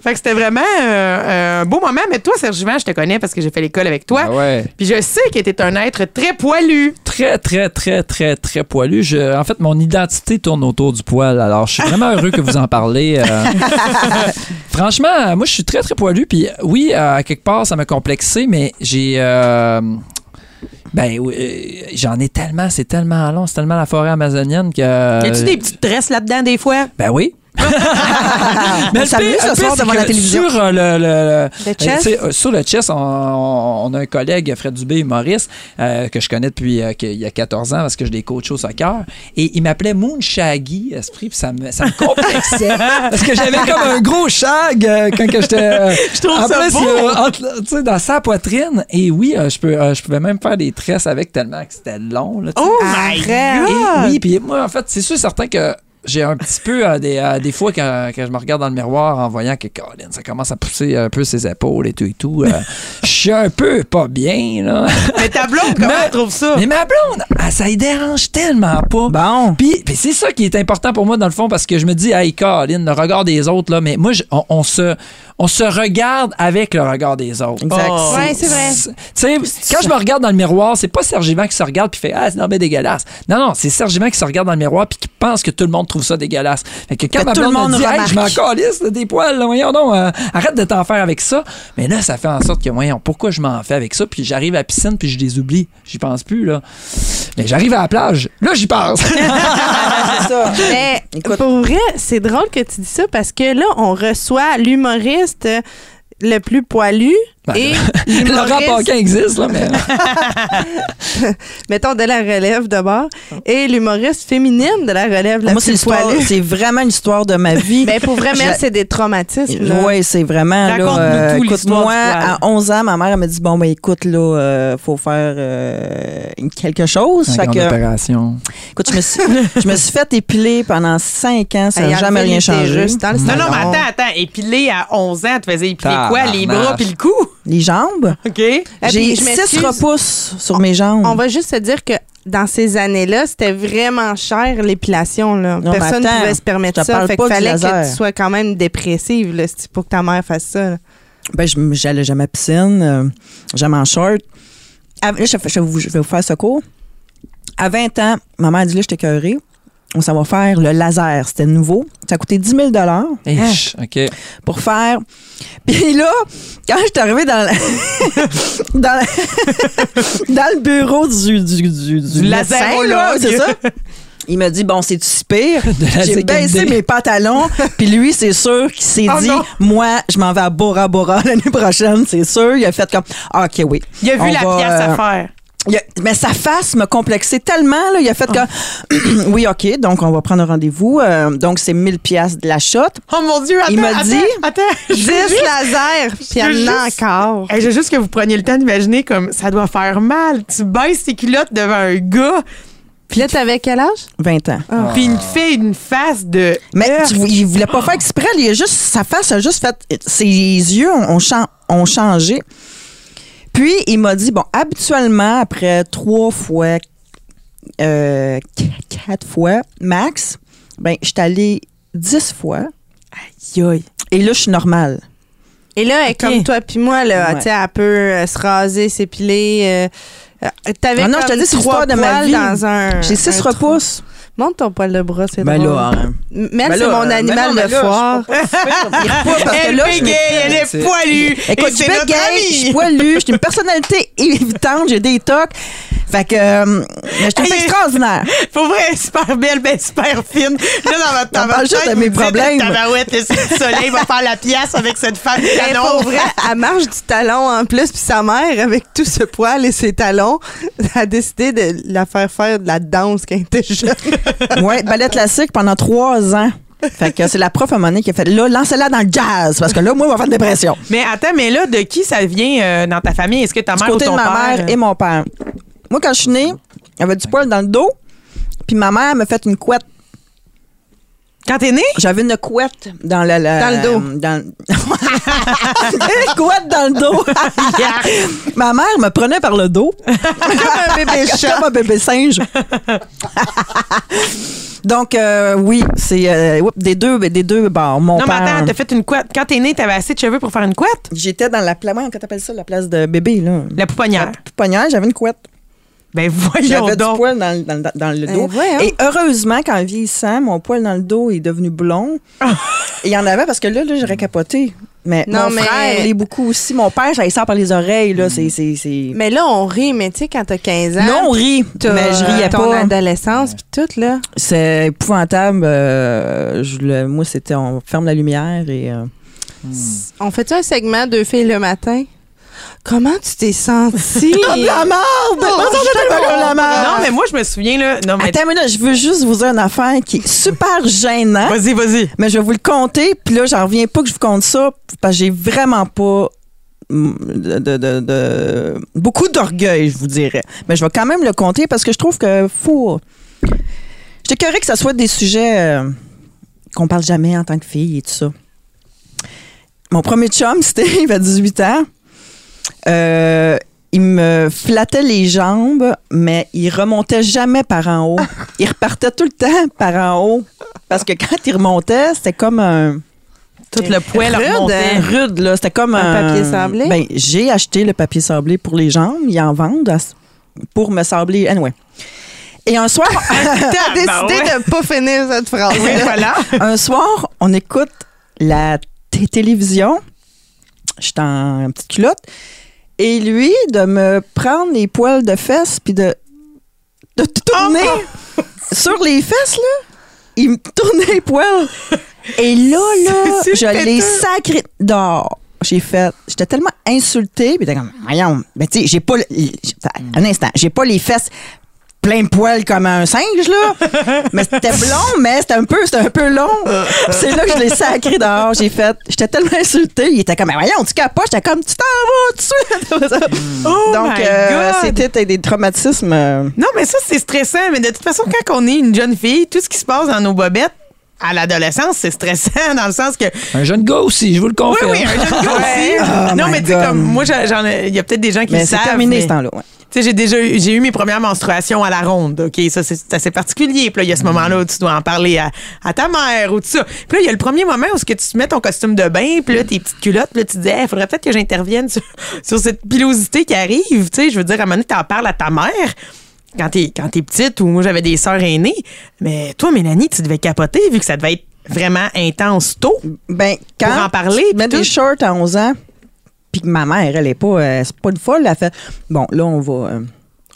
fait que c'était vraiment euh, un beau moment. Mais toi, Serge Juvent, je te connais parce que j'ai fait l'école avec toi. Ah ouais. Puis je sais que t'es un être très poilu. Très, très, très, très, très poilu. Je- en fait, mon identité tourne autour du poil. Alors, je suis vraiment heureux que vous en parlez. euh. Franchement, moi, je suis très, très poilu. Puis oui, à quelque part, ça m'a complexé, mais j'ai... Ben, oui, euh, j'en ai tellement, c'est tellement long, c'est tellement la forêt amazonienne que... Y a-tu des petites tresses là-dedans des fois? Ben oui. OK. On s'amuse ce soir devant la télévision. Sur le, le- Le chess? sur le chess, on, on a un collègue, Fred Dubé, humoriste, euh, que je connais depuis euh, qu'il y a 14 ans parce que je l'ai coaché au soccer. Et il m'appelait Moon Shaggy, esprit, puis ça me, ça me complexait. parce que j'avais comme un gros shag euh, quand que j'étais. euh, Je trouve en ça plus, beau. euh, entre- tu sais, dans sa poitrine. Et oui, euh, je, peux, euh, je pouvais même faire des tresses avec tellement que c'était long. Là. Oh my Arrête. God! Et oui, puis moi, en fait, c'est sûr certain que j'ai un petit peu euh, des, euh, des fois quand, quand je me regarde dans le miroir en voyant que Colin, ça commence à pousser un peu ses épaules et tout et tout. euh, je suis un peu pas bien, là. Mais ta blonde, comment Mais- elle trouve ça? Mais ma blonde, ah, ça y dérange tellement pas. Bon. Puis, puis c'est ça qui est important pour moi, dans le fond, parce que je me dis, hey, Colin, le regard des autres, là, mais moi, je- on, on se, on se regarde avec le regard des autres. Exact. Oh. Ouais, c'est vrai. Tu sais, quand je me regarde dans le miroir, c'est pas Serge Yvan qui se regarde puis fait Ah, c'est non, mais dégueulasse. Non, non, c'est Serge Yvan qui se regarde dans le miroir puis qui pense que tout le monde trouve ça dégueulasse. Fait que quand ma tout le blonde me monde dit Hey, je m'en calisse des poils, là, voyons donc, euh, arrête de t'en faire avec ça. Mais là, ça fait en sorte que, voyons, pourquoi je m'en fais avec ça? Puis j'arrive à la piscine puis je les oublie. J'y pense plus, là. Mais j'arrive à la plage. Là, j'y pense. C'est ça. Mais Écoute. pour vrai, c'est drôle que tu dis ça parce que là, on reçoit l'humoriste le plus poilu et Laurent Paquin existe, là, mais. mettons, de la relève d'abord, et l'humoriste féminine de la relève la Moi, c'est c'est vraiment l'histoire de ma vie. Mais pour vrai, Je- c'est des traumatismes. là. Oui, c'est vraiment. là, Raconte-nous euh, tout écoute, moi, à 11 ans, ma mère elle m'a dit Bon, ben écoute, là, euh, faut faire euh, quelque chose. Une Fait grande que, opération. écoute, je me, suis, je me suis fait épiler pendant 5 ans, ça n'a jamais rien changé. utérus dans le Non, non, mais attends, attends. Épilé à 11 ans, tu faisais épiler quoi? Les bras puis le cou? Les jambes OK? Et J'ai puis, je 6 m'excuse, repousses sur mes jambes. On va juste se dire que dans ces années-là, c'était vraiment cher l'épilation. là. Non, mais Personne ne pouvait se permettre ça. Fait qu'il fallait que tu sois quand même dépressive là, pour que ta mère fasse ça. là. Ben, je- j'allais jamais à la piscine, euh, jamais en short. À- là, je, je vais vous, je vais vous faire ce cours. À 20 ans, ma mère a dit là, j'étais cœurée. On s'en va faire le laser. C'était nouveau. Ça a coûté 10 000 Ish, OK. pour faire. Puis là, quand je suis arrivée dans, le- dans, le- dans le bureau du, du, du, du Du là, c'est ça. Il m'a dit, bon, c'est si pire. la J'ai baissé mes pantalons. Puis lui, c'est sûr qu'il s'est Oh dit, non. moi, je m'en vais à Bora Bora l'année prochaine, c'est sûr. Il a fait comme, ah, OK, oui. Il a vu la va, pièce euh, à faire. Il a- mais sa face me complexait tellement. Là, il a fait que, oui, OK, donc on va prendre un rendez-vous. Euh, donc, c'est 1000 pièces de la shot. Oh mon Dieu, attends, Il m'a dit- Attends, je 10 veux juste- lasers, puis il y en veux a juste- encore. Hey, je veux juste que vous preniez le temps d'imaginer comme ça doit faire mal. Tu baisses tes culottes devant un gars, Puis là, t'avais quel âge? 20 ans. puis il te fait une face de. Mais tu- il voulait pas faire exprès. Il a juste, sa face a juste fait. Ses yeux ont, ont chan- ont changé. Puis, il m'a dit bon, habituellement, après trois fois, euh, qu- quatre fois max, ben, je suis allée dix fois. Aïe, aïe. Et là, je suis normale. Et là, elle est Ok. comme toi puis moi, là, Ouais. tu sais, elle peut euh, se raser, s'épiler. Euh, T'avais Ah non, je te dis, c'est trois l'histoire de ma vie. dans un. J'ai six trou. Monte ton poil de bras, c'est Ben drôle. là, hein. Mel, Ben c'est là, mon ben animal non, de foire. Elle me- bégaye, elle est poilue. Écoute, je suis gay, je suis poilue, je suis une personnalité évitante, j'ai des tocs. Fait que, euh, je suis Hey, extraordinaire. Pour vrai, super belle, ben super fine. Là, dans votre, On parle juste de mes problèmes. Tabarouette, le soleil va faire la pièce avec cette femme canon. pour vrai, elle marche du talon en plus, puis sa mère, avec tout ce poil et ses talons, a décidé de la faire faire de la danse quand elle était jeune. Ouais, ballet classique pendant trois ans. Fait que c'est la prof à un moment donné qui a fait là, lancez-la dans le jazz, parce que là, moi, on va faire une dépression. Mais attends, mais là, de qui ça vient euh, dans ta famille? Est-ce que ta Du mère ou côté de ton ma père? mère et mon père. Moi, quand je suis née, j'avais du poil dans le dos, puis ma mère m'a fait une couette. Quand t'es née? J'avais une couette dans le, Dans le dos. Dans... une couette dans le dos. ma mère me prenait par le dos. Comme un bébé chat. Comme un bébé singe. Donc, euh, oui, c'est euh, oups, des, deux, des deux bords. Mon Non, mais père. attends, t'as fait une couette. Quand t'es née, t'avais assez de cheveux pour faire une couette? J'étais dans la place, comment t'appelles ça, la place de bébé, là? La pouponnière. La pouponnière, j'avais une couette. Ben voyons J'avais du donc. poil dans, dans- dans le Ben, dos. Et heureusement, qu'en vieillissant, mon poil dans le dos est devenu blond. Et il y en avait parce que là, là j'aurais capoté. Mais Non, mon mais- frère lit beaucoup aussi. Mon père, j'avais ça par les oreilles. Là, c'est, c'est, c'est... Mais là, on rit, mais tu sais, quand t'as 15 ans. Là, on rit, mais je riais ton pas. adolescence puis tout, là. C'est épouvantable. euh, je le- moi, c'était on ferme la lumière et. euh, On fait un segment deux filles le matin? Comment tu t'es sentie? la merde! la merde! Non, mais moi, je me souviens, là. Non, mais. Attends je veux juste vous dire une affaire qui est super gênante. Vas-y, vas-y. Mais je vais vous le compter, puis là, j'en reviens pas que je vous compte ça, parce que j'ai vraiment pas mm, de, de- de- de- beaucoup d'orgueil, je vous dirais. Mais je vais quand même le compter parce que je trouve que faut. J'étais curieux que ça soit des sujets euh, qu'on parle jamais en tant que fille et tout ça. Mon premier chum, c'était il avait 18 ans. Euh, il me flattait les jambes, mais il remontait jamais par en haut. Il repartait tout le temps par en haut. Parce que quand il remontait, c'était comme un. Tout le poil Rude, hein? Rude, là. C'était comme Un un. papier sablé? Ben, j'ai acheté le papier sablé pour les jambes. Ils en vendent à- pour me sabler. Anyway. Et un soir, T'as décidé de pas finir cette phrase. Oui, voilà. un soir, on écoute la télévision. J'étais en petite culotte. Et lui, de me prendre les poils de fesses puis de, de tourner sur les fesses, là. Il me tournait les poils. Et là, là, je l'ai sacré dehors. J'ai fait, j'étais tellement insultée, puis comme, voyons, ben tu sais, j'ai pas, un instant, j'ai pas les fesses plein de poils comme un singe, là. mais c'était blond, mais c'était un peu, c'était un peu long. C'est là que je l'ai sacré dehors. J'ai fait, j'étais tellement insultée. Il était comme, mais voyons, tu capotes? J'étais comme, tu t'en vas tout de suite. Oh Donc, euh, c'était des traumatismes. euh, Non, mais ça, c'est stressant. Mais de toute façon, quand on est une jeune fille, tout ce qui se passe dans nos bobettes, à l'adolescence, c'est stressant dans le sens que. Un jeune gars aussi, je vous le Oui, confirme. oui, un jeune gars aussi. Oh non, mais tu sais, comme moi, j'en- j'en ai- il y a peut-être des gens qui Mais le c'est savent. terminé mais- ce temps-là. ouais. Tu sais, j'ai déjà eu, j'ai eu mes premières menstruations à la ronde, OK? Ça, c'est assez particulier. Puis là, il y a ce moment-là où tu dois en parler à, à ta mère ou tout ça. Puis là, il y a le premier moment où ce que tu te mets ton costume de bain, puis là, tes petites culottes, puis là, tu te dis, il faudrait peut-être que j'intervienne sur, sur cette pilosité qui arrive. Tu sais, je veux dire, à un moment donné, t'en parles à ta mère quand t'es, quand t'es petite ou moi, j'avais des sœurs aînées. Mais toi, Mélanie, tu devais capoter vu que ça devait être vraiment intense tôt. Ben, quand Pour en parler, tu mets des shorts à 11 ans, puis que ma mère, elle est pas, euh, c'est pas une folle, elle fait, bon, là, on va, euh,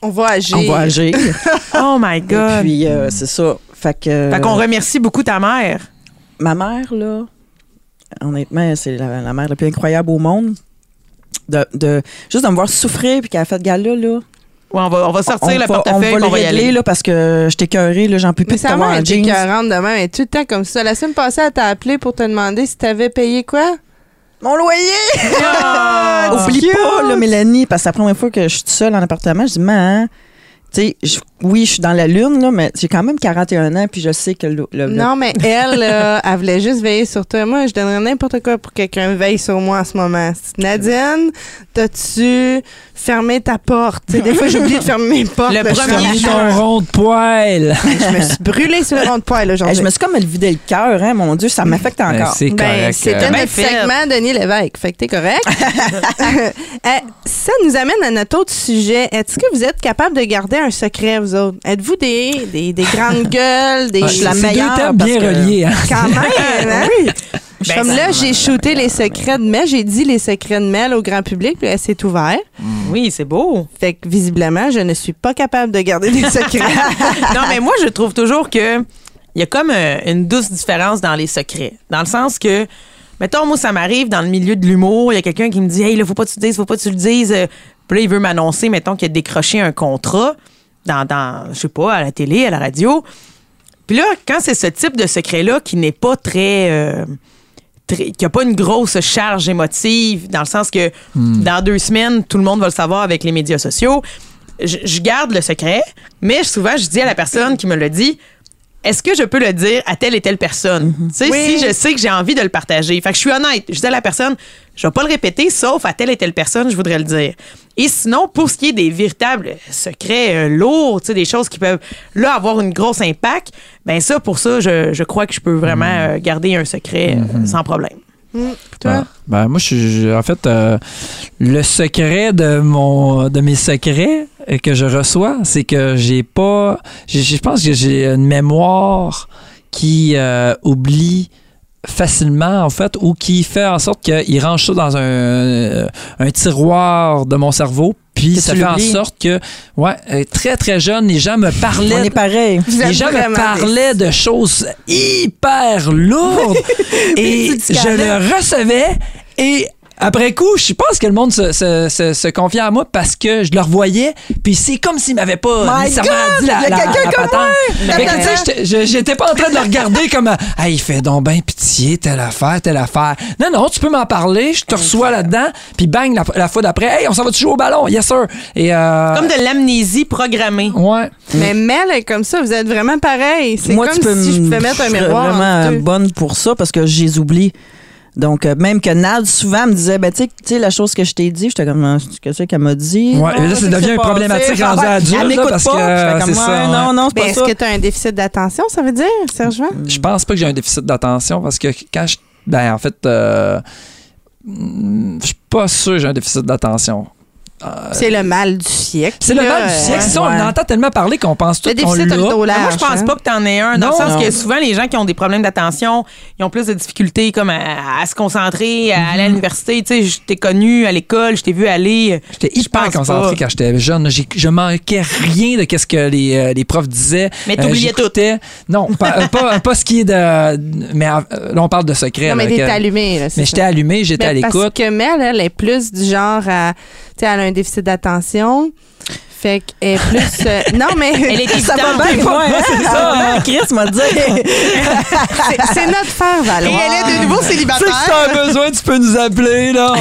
On va agir. on va agir. Oh my Et God. puis, euh, c'est ça. Fait que. fait qu'on remercie beaucoup ta mère. ma mère, là, honnêtement, c'est la, la mère la plus incroyable au monde. De, de- juste de me voir souffrir puis qu'elle a fait gala, là. Ouais, on va, on va sortir on le va- portefeuille, on va on va y aller. là, parce que j'étais écœurée, là, j'en peux plus Mais de sa t'avoir mère en était jeans. 40 de même. Elle est tout le temps comme ça? La semaine passée, elle t'a appelé pour te demander si t'avais payé quoi? Mon loyer! Ah, Oublie cute. pas, là, Mélanie, parce que c'est la première fois que je suis toute seule en appartement, je dis, man, tu sais, je- oui, je suis dans la lune, là, mais j'ai quand même 41 ans, puis je sais que le, Non, mais elle, là, elle voulait juste veiller sur toi. Moi, je donnerais n'importe quoi pour que quelqu'un veille sur moi en ce moment. Nadine, t'as-tu fermé ta porte? Tu sais, des fois, j'oublie de fermer mes portes. Le là, je premier Ferme ton rond de poil. Je me suis brûlée sur le rond de poil aujourd'hui. je me suis comme vidé le cœur, hein, mon Dieu, ça m'affecte Ben, encore. c'est Ben, correct. c'était euh, notre fait. segment Denis Lévesque. Fait que t'es correct. Euh, ça nous amène à notre autre sujet. Est-ce que vous êtes capable de garder un secret, vous autres? Êtes-vous des, des, des grandes gueules, des... je suis la c'est meilleure? deux thèmes parce bien que- reliés. hein. Quand même, hein? Ben, Comme là, j'ai shooté les secrets de Mel, j'ai dit les secrets de Mel au grand public, puis elle s'est ouverte. Oui, c'est beau. Fait que visiblement, je ne suis pas capable de garder des secrets. non, mais moi, je trouve toujours que il y a comme euh, une douce différence dans les secrets. Dans le sens que, mettons, moi, ça m'arrive dans le milieu de l'humour, il y a quelqu'un qui me dit, hey, là, faut pas que tu le dises, faut pas que tu le dises. Euh, Puis là, il veut m'annoncer, mettons, qu'il a décroché un contrat dans, dans, je sais pas, à la télé, à la radio. Puis là, quand c'est ce type de secret-là qui n'est pas très. euh, très- qui n'a pas une grosse charge émotive, dans le sens que dans deux semaines, tout le monde va le savoir avec les médias sociaux. Je, je garde le secret, mais souvent, je dis à la personne qui me le dit est-ce que je peux le dire à telle et telle personne? Sais, Oui. si je sais que j'ai envie de le partager. Fait que je suis honnête. Je dis à la personne, je vais pas le répéter, sauf à telle et telle personne, je voudrais le dire. Et sinon, pour ce qui est des véritables secrets euh, lourds, tu sais, des choses qui peuvent, là, avoir une grosse impact, ben ça, pour ça, je, je crois que je peux vraiment euh, garder un secret euh, sans problème. Toi? Ah, ben, moi, je En fait, euh, le secret de mon de mes secrets que je reçois, c'est que j'ai pas. Je pense que j'ai une mémoire qui euh, oublie facilement, en fait, ou qui fait en sorte qu'il range ça dans un, un tiroir de mon cerveau. Puis ça fait en sorte que, ouais, euh, très très jeune, les gens me On parlaient. est pareil. Vous Les gens me parlaient de choses hyper lourdes et je le recevais et après coup, je pense que le monde se, se, se, se confiait à moi parce que je le revoyais, puis c'est comme s'il m'avait pas My nécessairement God! dit la, Il y a la, quelqu'un la comme moi! Fait que, tu sais, j'étais- je- pas en train de le regarder comme ah, il fait donc ben pitié, telle affaire, telle affaire. Non, non, tu peux m'en parler, je te reçois là-dedans, puis bang, la, la fois d'après, hey, on s'en va jouer au ballon, yes sir. Et euh, Comme de l'amnésie programmée. Ouais. Mais Mel est comme ça, vous êtes vraiment pareil. C'est comme tu peux si je pouvais mettre un je miroir. vraiment entre deux. bonne pour ça parce que je les oublie. Donc, euh, même que Nad, souvent, me disait, ben, tu sais- tu sais, la chose que je t'ai dit, j'étais comme, Ah, c'est qu'est-ce qu'elle m'a dit? Ouais, Non, mais là, ça devient problématique passé? rendu Ah, adulte, Elle là, m'écoute parce pas. que, c'est ça, ouais. Non, non, c'est Ben, pas Est-ce que tu as un déficit d'attention, ça veut dire, Serge? Je pense pas que j'ai un déficit d'attention parce que quand je. Ben, en fait, euh, je suis pas sûr que j'ai un déficit d'attention. Euh, C'est le mal du siècle. c'est le mal du siècle. euh, C'est ça, on entend tellement parler qu'on pense tout Le déficit. Mais moi, je pense hein. pas que t'en aies un, dans Non. le sens Non. que souvent, les gens qui ont des problèmes d'attention, ils ont plus de difficultés comme à, à se concentrer, à Mhm. aller à l'université. Tu sais, je t'ai connu à l'école, je t'ai vu aller. J'étais Je hyper concentré pas. quand j'étais jeune. Je manquais rien de ce que les, euh, les profs disaient. Mais t'oubliais j'écoutais- Non, pas, euh, pas, pas ce qui est de. Mais euh, là, on parle de secret. Non, mais que- allumé. Mais j'étais allumé, j'étais à Mais Parce l'écoute. que Mel, elle est plus du genre à. Tu sais, elle a un déficit d'attention. Fait qu'elle est plus. euh, non, mais. Elle est Ça va bien, moi, hein? c'est ça, Ah, hein? Chris m'a dit. c'est- c'est notre faire Et valoir. elle est de nouveau Tu sais que si célibataire. t'as besoin, tu peux nous appeler, là.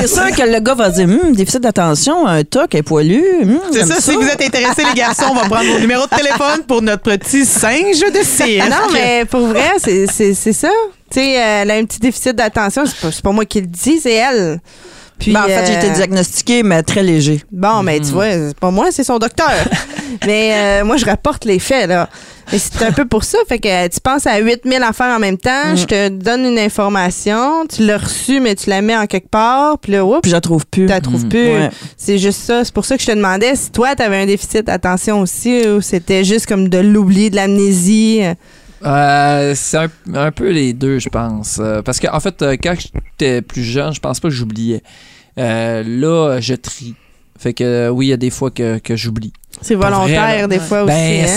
C'est sûr que le gars va dire, hum, déficit d'attention, un toc, un poilu. hum, C'est ça, si vous êtes intéressés, les garçons, on va prendre vos numéros de téléphone pour notre petit singe de cirque. Ah non, mais pour vrai, c'est- c'est c'est ça. Tu sais, elle a un petit déficit d'attention. C'est pas, c'est pas moi qui le dis, c'est elle. Puis, Ben, en fait, j'ai été euh, diagnostiqué, mais très léger. Bon, mais Mhm. tu vois, c'est pas moi, c'est son docteur. mais euh, moi, je rapporte les faits, là. Mais c'est un peu pour ça. Fait que euh, tu penses à 8000 affaires en même temps, Mhm. je te donne une information, tu l'as reçue, mais tu la mets en quelque part, puis là, oups, Puis je la trouve plus. tu la trouves plus. Ouais. C'est juste ça. C'est pour ça que je te demandais si toi, tu avais un déficit d'attention aussi, ou c'était juste comme de l'oubli, de l'amnésie. Euh, c'est un, un peu les deux, je pense. Euh, parce qu'en en fait, euh, quand j'étais plus jeune, je pense pas que j'oubliais. Là, je trie. Fait que oui, il y a des fois que, que j'oublie. C'est volontaire, des fois Ben, aussi.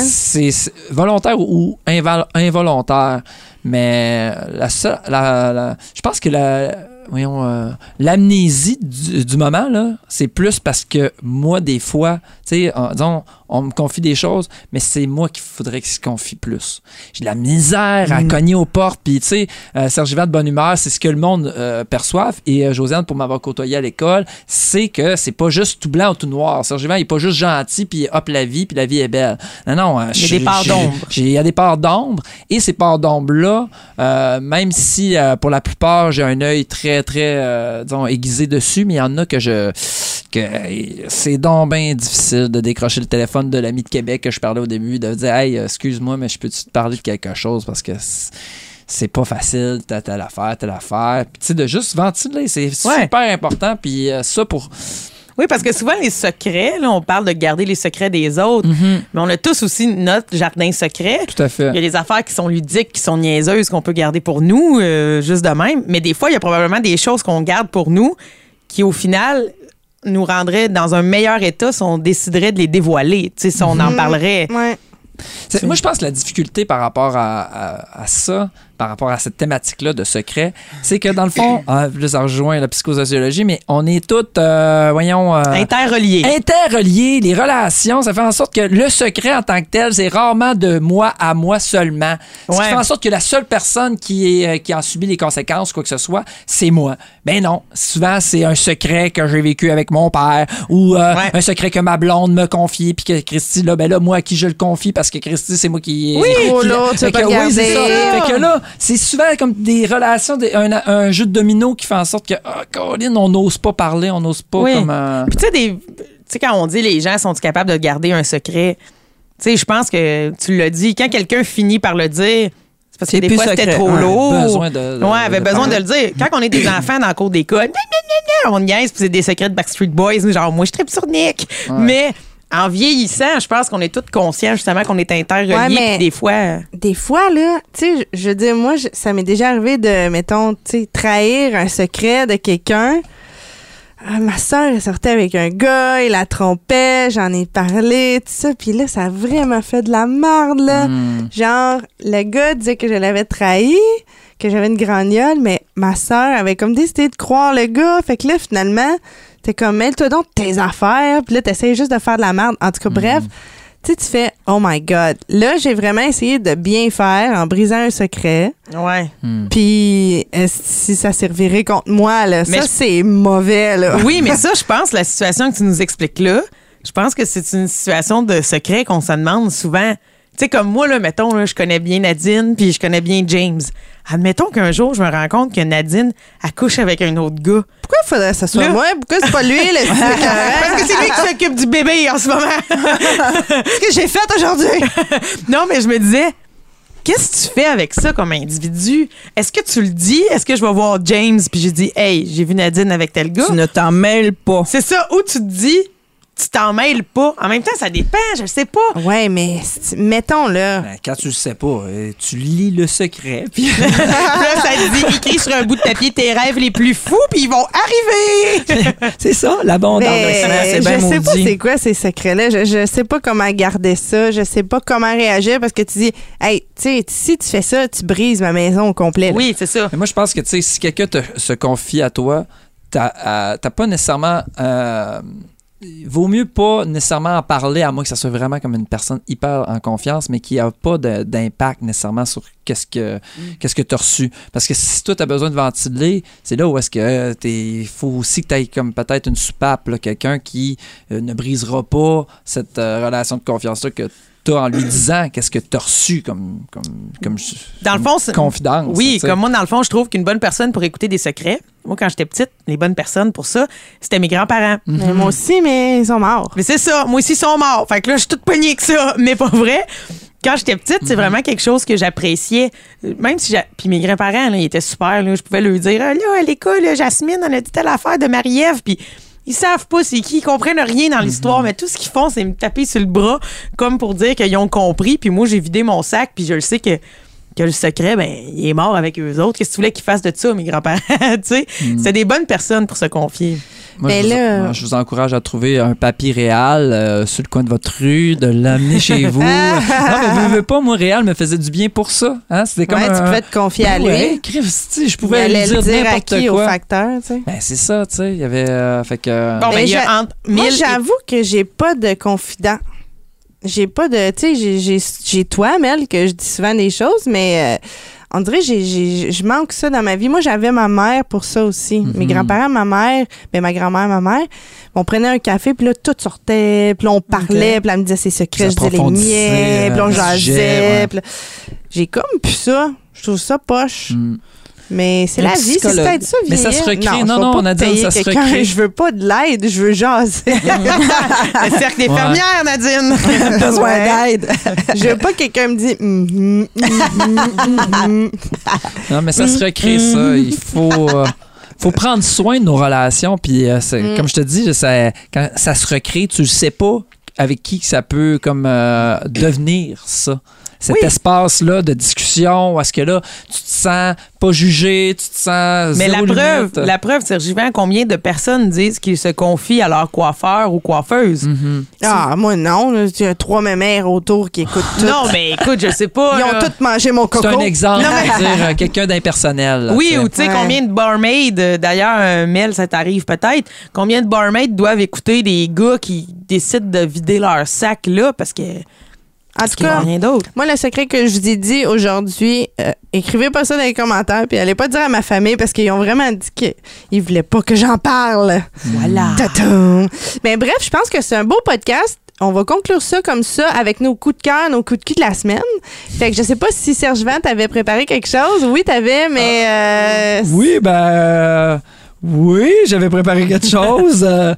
Hein? c'est volontaire ou inval- involontaire. Mais la seule, la, la- je pense que la, voyons, l'amnésie du, du moment, là, c'est plus parce que moi, des fois, tu sais, disons, on me confie des choses, mais c'est moi qu'il faudrait qu'il se confie plus. J'ai de la misère à cogner aux portes, puis tu sais, euh, Serge de bonne humeur, c'est ce que le monde euh, perçoive. Et euh, Josiane, pour m'avoir côtoyé à l'école, c'est que c'est pas juste tout blanc ou tout noir. Serge il est pas juste gentil, puis hop, la vie, puis la vie est belle. Non, non. euh, Il y a j'ai- des parts d'ombre. Il y a des parts d'ombre. Et ces parts d'ombre-là, euh, même si euh, pour la plupart, j'ai un œil très, très, euh, disons, aiguisé dessus, mais il y en a que je. Que c'est donc bien difficile de décrocher le téléphone de l'ami de Québec que je parlais au début, de dire Hey, excuse-moi, mais je peux-tu te parler de quelque chose? Parce que. c'est- pas facile, t'as telle affaire, telle affaire. Puis, tu sais, de juste ventiler, c'est Ouais. super important. Puis, euh, ça, pour. Oui, parce que souvent, les secrets, là, on parle de garder les secrets des autres, mais on a tous aussi notre jardin secret. Tout à fait. Il y a des affaires qui sont ludiques, qui sont niaiseuses, qu'on peut garder pour nous, euh, juste de même. Mais des fois, il y a probablement des choses qu'on garde pour nous qui, au final, nous rendraient dans un meilleur état si on déciderait de les dévoiler, tu sais, si on en parlerait. Ouais. C'est- Moi, je pense que la difficulté par rapport à, à- à ça, par rapport à cette thématique-là de secret, c'est que dans le fond, ah, là, ça rejoint la psychosociologie, mais on est toutes, euh, voyons, euh, Interreliés. interreliés. Les relations, ça fait en sorte que le secret en tant que tel, c'est rarement de moi à moi seulement. Qui Ouais. fait en sorte que la seule personne qui, est, euh, qui en subit les conséquences, quoi que ce soit, c'est moi. Ben non. Souvent, c'est un secret que j'ai vécu avec mon père ou euh, Ouais. un secret que ma blonde me confie, puis que Christy, là, ben là, moi, à qui je le confie, parce que Christy, c'est moi qui. Oui, qui- oh là, tu Fait que, oui, c'est ça. Fait que là, c'est souvent comme des relations, des- un, un jeu de domino qui fait en sorte que, ah, Colin, on n'ose pas parler, on n'ose pas Oui. comme. euh, Puis tu sais, des- tu sais, quand on dit les gens sont capables de garder un secret, tu sais, je pense que tu l'as dit, quand quelqu'un finit par le dire, c'est parce que des fois c'était trop Ouais, lourd. besoin de- de- ouais, avait de besoin de le dire. Quand on est des enfants dans le cours d'école, on niaise, puis c'est des secrets de Backstreet Boys, genre moi je tripe sur Nick. Mais en vieillissant, je pense qu'on est tous conscients justement qu'on est interreliés. Ouais, mais- des fois, euh, Des fois, là, tu sais, je veux dire, moi, je- ça m'est déjà arrivé de, mettons, tu sais, trahir un secret de quelqu'un. Ah, ma soeur, elle sortait avec un gars, il la trompait, j'en ai parlé, tout ça. Puis là, ça a vraiment fait de la merde, là. Hmm. Genre, le gars disait que je l'avais trahi, que j'avais une gragnole, mais ma soeur avait comme décidé de croire le gars. Fait que là, finalement, t'es comme, mêle-toi donc tes affaires. Puis là, t'essayes juste de faire de la merde. En tout cas, bref, tu sais, tu fais, oh my God. Là, j'ai vraiment essayé de bien faire en brisant un secret. ouais. Puis, est-ce- si ça servirait contre moi, là, Mais ça, je- c'est mauvais, là. Oui, mais ça, je pense, la situation que tu nous expliques là, je pense que c'est une situation de secret qu'on se demande souvent. Tu sais, comme moi, là, mettons, là, je connais bien Nadine, puis je connais bien James. Admettons qu'un jour, je me rends compte que Nadine accouche avec un autre gars. Pourquoi faudrait que ça soit Là- moi? Pourquoi c'est pas lui, le Parce que c'est lui qui s'occupe du bébé en ce moment. ce que j'ai fait aujourd'hui? non, mais je me disais, qu'est-ce que tu fais avec ça comme individu? Est-ce que tu le dis? Est-ce que je vais voir James, puis j'ai dit, hey, j'ai vu Nadine avec tel gars? Tu ne t'en mêles pas. C'est ça, ou tu te dis, tu t'en mêles pas. En même temps, ça dépend, je le sais pas. Ouais, mais mettons, là. Ben, quand tu le sais pas, euh, tu lis le secret. Puis là, ça te dit écrit sur un bout de papier tes rêves les plus fous, puis ils vont arriver. c'est ça, l'abondance. C'est bien je sais pas c'est quoi ces secrets-là. Je, je sais pas comment garder ça. Je sais pas comment réagir parce que tu dis, hey, tu sais, si tu fais ça, tu brises ma maison au complet. là. Oui, c'est ça. Mais moi, je pense que tu sais, si quelqu'un te- se confie à toi, t'as euh, t'as pas nécessairement. euh, vaut mieux pas nécessairement en parler à moins que ça soit vraiment comme une personne hyper en confiance, mais qui a pas d'impact nécessairement sur qu'est-ce que qu'est-ce que tu as reçu. Parce que si toi, tu as besoin de ventiler, c'est là où est-ce que il faut aussi que tu comme peut-être une soupape, quelqu'un qui euh, ne brisera pas cette euh, relation de confiance-là que tu as en lui disant qu'est-ce que tu as reçu comme, comme, comme Dans le fond, c'est- confidence. Oui, comme moi, dans le fond, je trouve qu'une bonne personne pour écouter des secrets, moi, quand j'étais petite, les bonnes personnes pour ça, c'était mes grands-parents. Mais moi aussi, mais ils sont morts. Mais c'est ça, moi aussi, ils sont morts. Fait que là, je suis toute poignée que ça, mais pas vrai. Quand j'étais petite, c'est vraiment quelque chose que j'appréciais. Même si j'ai. Puis mes grands-parents, ils étaient super. Là, je pouvais leur dire Ah, là, à l'école, là, Jasmine, on a dit telle affaire de Marie-Ève. Puis ils savent pas c'est qui, ils comprennent rien dans l'histoire, mais tout ce qu'ils font, c'est me taper sur le bras comme pour dire qu'ils ont compris. Puis moi, j'ai vidé mon sac, puis je le sais que. Que le secret, ben, il est mort avec eux autres. Qu'est-ce que tu voulais qu'ils fassent de ça, mes grands-parents? tu sais, c'est des bonnes personnes pour se confier. Moi, Mais je, vous, là- moi, je vous encourage à trouver un papy réal euh, sur le coin de votre rue, de l'amener chez vous. non, mais veux, veux pas, moi, réal me faisait du bien pour ça. Hein? C'était comme Ouais, un... tu pouvais te confier à lui. Ouais, Christy, je pouvais lui le dire dire à n'importe qui au quoi. facteur, tu sais. Ben, c'est ça, tu sais. Il y avait... euh, fait que... Bon, ben, Mais il y a j'a- entre Moi, 1000 et- j'avoue que j'ai pas de confident. J'ai pas de. Tu sais, j'ai- j'ai- j'ai toi, Mel, que je dis souvent des choses, mais euh, on dirait que j'ai- j'ai- je manque ça dans ma vie. Moi, j'avais ma mère pour ça aussi. Mes grands-parents, ma mère, ben, ma grand-mère, ma mère. On prenait un café, puis là, tout sortait, puis on parlait, puis là, elle me disait ses secrets, je disais les miens, puis on jasait. ouais. puis J'ai comme plus ça. Je trouve ça poche. Hmm. Mais c'est Le la vie, c'est peut-être ça, Mais ça se recrée. Non, non, pas on a dit payer ça se recrée. Je veux pas de l'aide, je veux jaser. Le cercle des Ouais. fermières, Nadine. Besoin d'aide. Je veux pas que quelqu'un me dise Mhm, mhm, mhm. Non, mais ça se recrée, ça. Il faut... euh, faut prendre soin de nos relations. Puis, euh, Mm. comme je te dis, ça, quand ça se recrée, tu ne sais pas avec qui ça peut comme euh, devenir ça. Cet Oui. espace-là de discussion, où est-ce que là, tu te sens pas jugé, tu te sens Mais la preuve, la preuve, Sergivant, combien de personnes disent qu'ils se confient à leur coiffeur ou coiffeuse? Mhm. Ah, moi, non. Il y a trois mémères autour qui écoutent tout. Non, mais écoute, je sais pas. Ils ont là. toutes mangé mon coco. C'est un exemple, Non, mais- à dire euh, quelqu'un d'impersonnel. là, Oui, ou tu sais, Ouais. combien de barmaids, euh, d'ailleurs, euh, Mel, ça t'arrive peut-être, combien de barmaids doivent écouter des gars qui décident de vider leur sac là? Parce que En tout cas, rien d'autre? moi, le secret que je vous ai dit aujourd'hui, euh, écrivez pas ça dans les commentaires, puis allez pas dire à ma famille parce qu'ils ont vraiment dit qu'ils voulaient pas que j'en parle. Voilà. Mais bref, je pense que c'est un beau podcast. On va conclure ça comme ça avec nos coups de cœur, nos coups de cul de la semaine. Fait que je sais pas si Serge Vent t'avait préparé quelque chose. Oui, t'avais, mais euh, Oui, ben. Oui, j'avais préparé quelque chose. euh,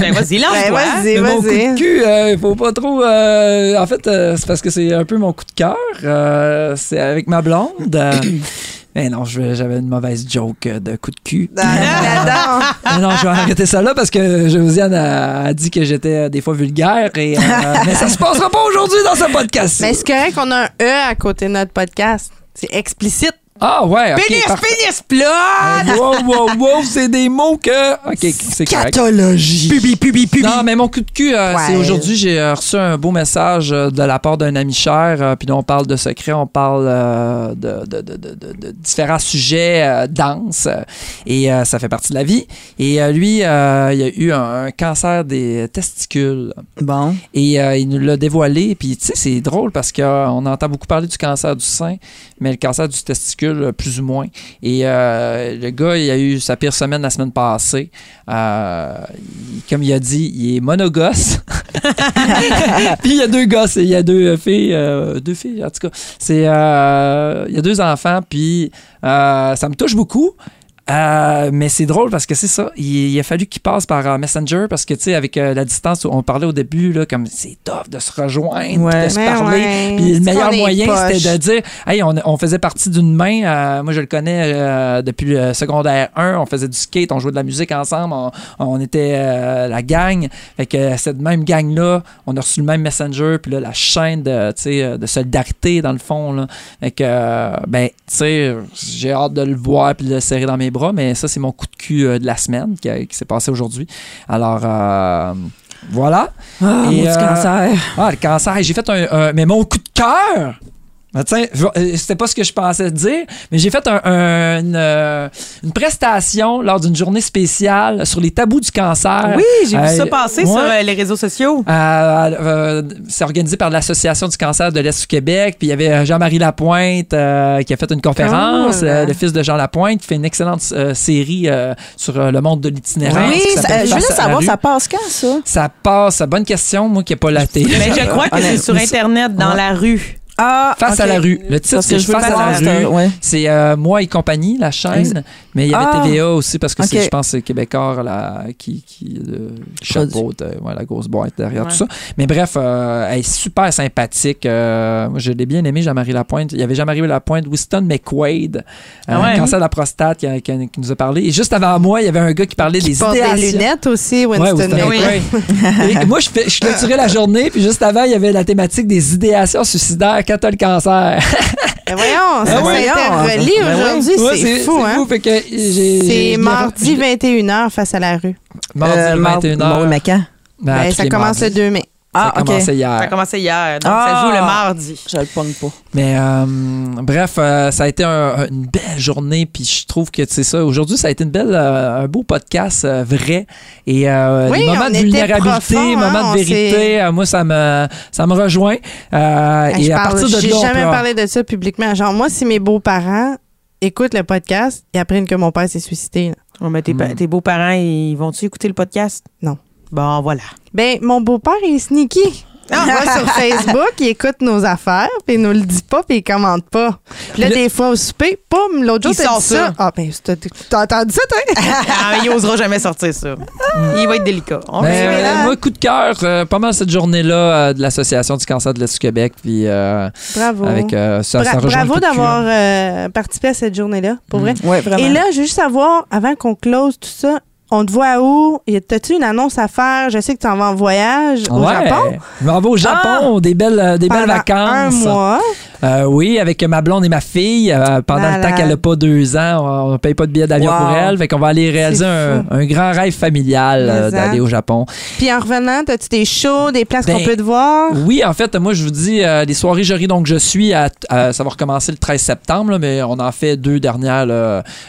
Ben, vas-y, ben, lance-toi. vas-y, mais mon coup de cul, euh, faut pas trop. euh, en fait, euh, c'est parce que c'est un peu mon coup de cœur. euh, c'est avec ma blonde. euh, Mais non, je- j'avais une mauvaise joke de coup de cul. J'adore. Mais non, je vais arrêter ça là parce que Josiane a, a dit que j'étais des fois vulgaire. Et, euh, mais ça se passera pas aujourd'hui dans ce podcast. Mais c'est correct qu'on a un E à côté de notre podcast. C'est explicite. Ah ouais, ok. Pénis, parfait. pénis, plat! Wow, wow, wow, c'est des mots que. Ok, c'est correct. Catologie. Pubi, pubi, pubi. Non, mais mon coup de cul, euh, Ouais. c'est aujourd'hui, j'ai euh, reçu un beau message euh, de la part d'un ami cher. euh, puis là, on parle de secrets, on parle euh, de, de- de- de- de- de différents sujets euh, denses. euh, et euh, ça fait partie de la vie. Et euh, lui, euh, il a eu un, un cancer des testicules. Bon. Et euh, il nous l'a dévoilé. Puis, tu sais, c'est drôle parce qu'on entend beaucoup parler du cancer du sein, mais le cancer du testicule, euh, plus ou moins. Et euh, le gars, il a eu sa pire semaine la semaine passée. Euh, comme il a dit, il est monogosse. puis il y a deux gosses, il y a deux filles, deux filles en tout cas. C'est, il y a deux enfants, puis ça me touche beaucoup. Euh, mais c'est drôle parce que c'est ça. Il, il a fallu qu'il passe par euh, Messenger parce que, tu sais, avec euh, la distance, on parlait au début, là, comme c'est tough de se rejoindre, Ouais. de se Mais parler. ouais, Puis le meilleur moyen, c'était de dire, hey, on, on faisait partie d'une main. euh, moi, je le connais euh, depuis le secondaire 1. On faisait du skate, on jouait de la musique ensemble. On, on était euh, la gang. Fait que cette même gang-là, on a reçu le même Messenger. Puis là, la chaîne de, de solidarité, dans le fond. Là. Fait que, euh, ben, tu sais, j'ai hâte de le voir puis de le serrer dans mes bras. Mais ça, c'est mon coup de cul euh, de la semaine qui, s'est passé aujourd'hui. Alors, euh, voilà. Ah, Et, maudit euh, cancer. Ah, le cancer. J'ai fait un, un- Mais mon coup de cœur! Tiens, je- euh, c'était pas ce que je pensais dire, mais j'ai fait un- un- une, euh, une prestation lors d'une journée spéciale sur les tabous du cancer. Oui, j'ai vu Euh, ça passer ouais. sur euh, les réseaux sociaux. Euh, euh, c'est organisé par l'Association du cancer de l'Est du Québec. Puis il y avait Jean-Marie Lapointe euh, qui a fait une conférence, euh, le fils de Jean Lapointe, qui fait une excellente euh, série euh, sur euh, le monde de l'itinérance. Oui, ça- je voulais savoir, ça passe quand, ça? Ça passe, bonne question, moi qui n'ai pas la télé. Mais je crois que c'est sur Internet, dans Ouais. la rue. Ah, Face à la rue. Le titre, que c'est Face à la rue. ouais. C'est euh, Moi et compagnie, la chaîne. Ex- Mais il y avait Ah. TVA aussi parce que c'est, Ok. je pense, c'est Québécois là, qui, qui, euh, qui chapeaute euh, ouais, la grosse boîte derrière Ouais. tout ça. Mais bref, elle est super sympathique. Moi, je l'ai bien aimé, Jean-Marie Lapointe. Il y avait Jean-Marie Lapointe, Winston McQuaid, Ah cancer de la prostate, qui, qui- qui nous a parlé. Et juste avant moi, il y avait un gars qui parlait des Porte des lunettes aussi, Winston. Et moi, je, fais, je clôturais la journée, puis juste avant, il y avait la thématique des idéations suicidaires quand t'as le cancer. Mais voyons, ça, ouais. ça relié Ben aujourd'hui. C'est fou, hein? Fait que j'ai- C'est mardi j'ai- 21h face à la rue. Mardi Euh, mar- 21h. Bon, mais quand? Ben, à Ben, tous ça commence le 2 mai. Ah, ça a OK. commencé Ça a hier. commencé hier, donc Ah. ça joue le mardi. Je le pogne pas. Mais euh, bref, euh, ça a été un- une belle journée, puis je trouve que c'est ça. Aujourd'hui, ça a été une belle, euh, un beau podcast euh, vrai et euh, Oui, des moments de vulnérabilité, profond, hein, moments on de vérité. euh, moi, ça me, ça me rejoint. Euh, Hey, et je à parle- partir de J'ai jamais parlé de ça publiquement. Genre, moi, si mes beaux-parents écoutent le podcast, ils apprennent que mon père s'est suicidé. là. Ouais, mais tes, Mm. tes beaux-parents, ils vont-tu écouter le podcast? Non. Bon, voilà. Ben, mon beau-père est sneaky. Il va sur Facebook, il écoute nos affaires, puis il nous le dit pas, puis il commente pas. Puis là, Le- des fois, au souper, poum, l'autre jour, Il t'as sort dit ça. ça. Ah, ben, t'as t'as entendu ça, toi? ah, il osera jamais sortir ça. Il va être délicat. On Ben, euh, moi, coup de cœur, euh, pas mal cette journée-là euh, de l'Association du cancer de l'Est du Québec. Puis euh, Bravo. avec euh, ça, Bra- bravo coup de cœur. d'avoir euh, participé à cette journée-là, pour vrai. Oui, vraiment. Et là, je veux juste savoir, avant qu'on close tout ça, on te voit où? T'as-tu une annonce à faire? Je sais que tu en vas en voyage au Ouais, Japon. Je m'en vais au Japon, des belles, euh, des belles vacances. Un mois. Euh, oui, avec ma blonde et ma fille, euh, pendant le temps qu'elle n'a pas deux ans, on ne paye pas de billet d'avion Wow. pour elle. Fait qu'on va aller réaliser un, grand rêve familial euh, d'aller au Japon. Puis en revenant, t'as-tu des shows, des places Ben, qu'on peut te voir? Oui, en fait, moi, je vous dis, les soirées Jory, donc je suis, à, à- ça va recommencer le 13 septembre, là, mais on en fait deux dernières.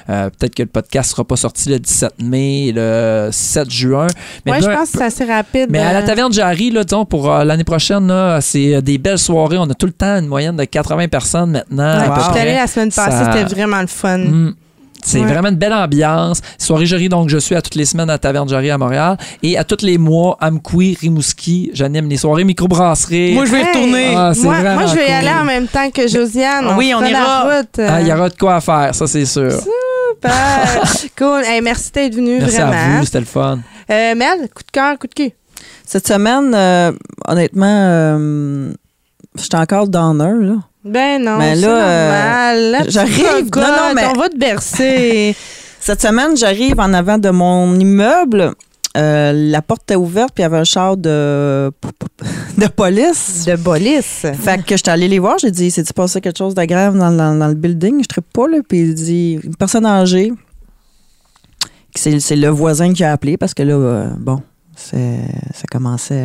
Peut-être que le podcast sera pas sorti le 17 mai, le 7 juin. Ouais, je d'un- pense que c'est assez rapide. mais à la taverne Jarry, là, disons, pour l'année prochaine, c'est des belles soirées. On a tout le temps une moyenne de 80 personnes maintenant. Ouais, je suis allée la semaine passée, Ça- c'était vraiment le fun. Mm. C'est Ouais. vraiment une belle ambiance. Soirée Jory, donc je suis à toutes les semaines à Taverne Jory à Montréal. Et à tous les mois, à Mkoui, Rimouski, j'anime les soirées microbrasserie. Moi, je vais y Hey, retourner. Ah, c'est moi, vraiment moi, je vais y cool. aller en même temps que Josiane. Oui, on ira. route, Ah, Il y aura de quoi à faire, ça c'est sûr. Super. cool. Hey, merci d'être venu, Merci vraiment. à vous, c'était le fun. Euh, Mel, coup de cœur, coup de cul. Cette semaine, euh, honnêtement, euh, j'étais encore downer, là. Ben non, c'est là, normal. J'arrive- non, non, mais- On va te bercer. Cette semaine, j'arrive en avant de mon immeuble. Euh, la porte était ouverte, puis il y avait un char de, de police. de police. Fait que j'étais allée les voir, j'ai dit, c'est-tu passé quelque chose de grave dans, dans- dans le building? Je ne pas, là. Puis il dit, une personne âgée, c'est c'est le voisin qui a appelé parce que là, euh, bon, ça commençait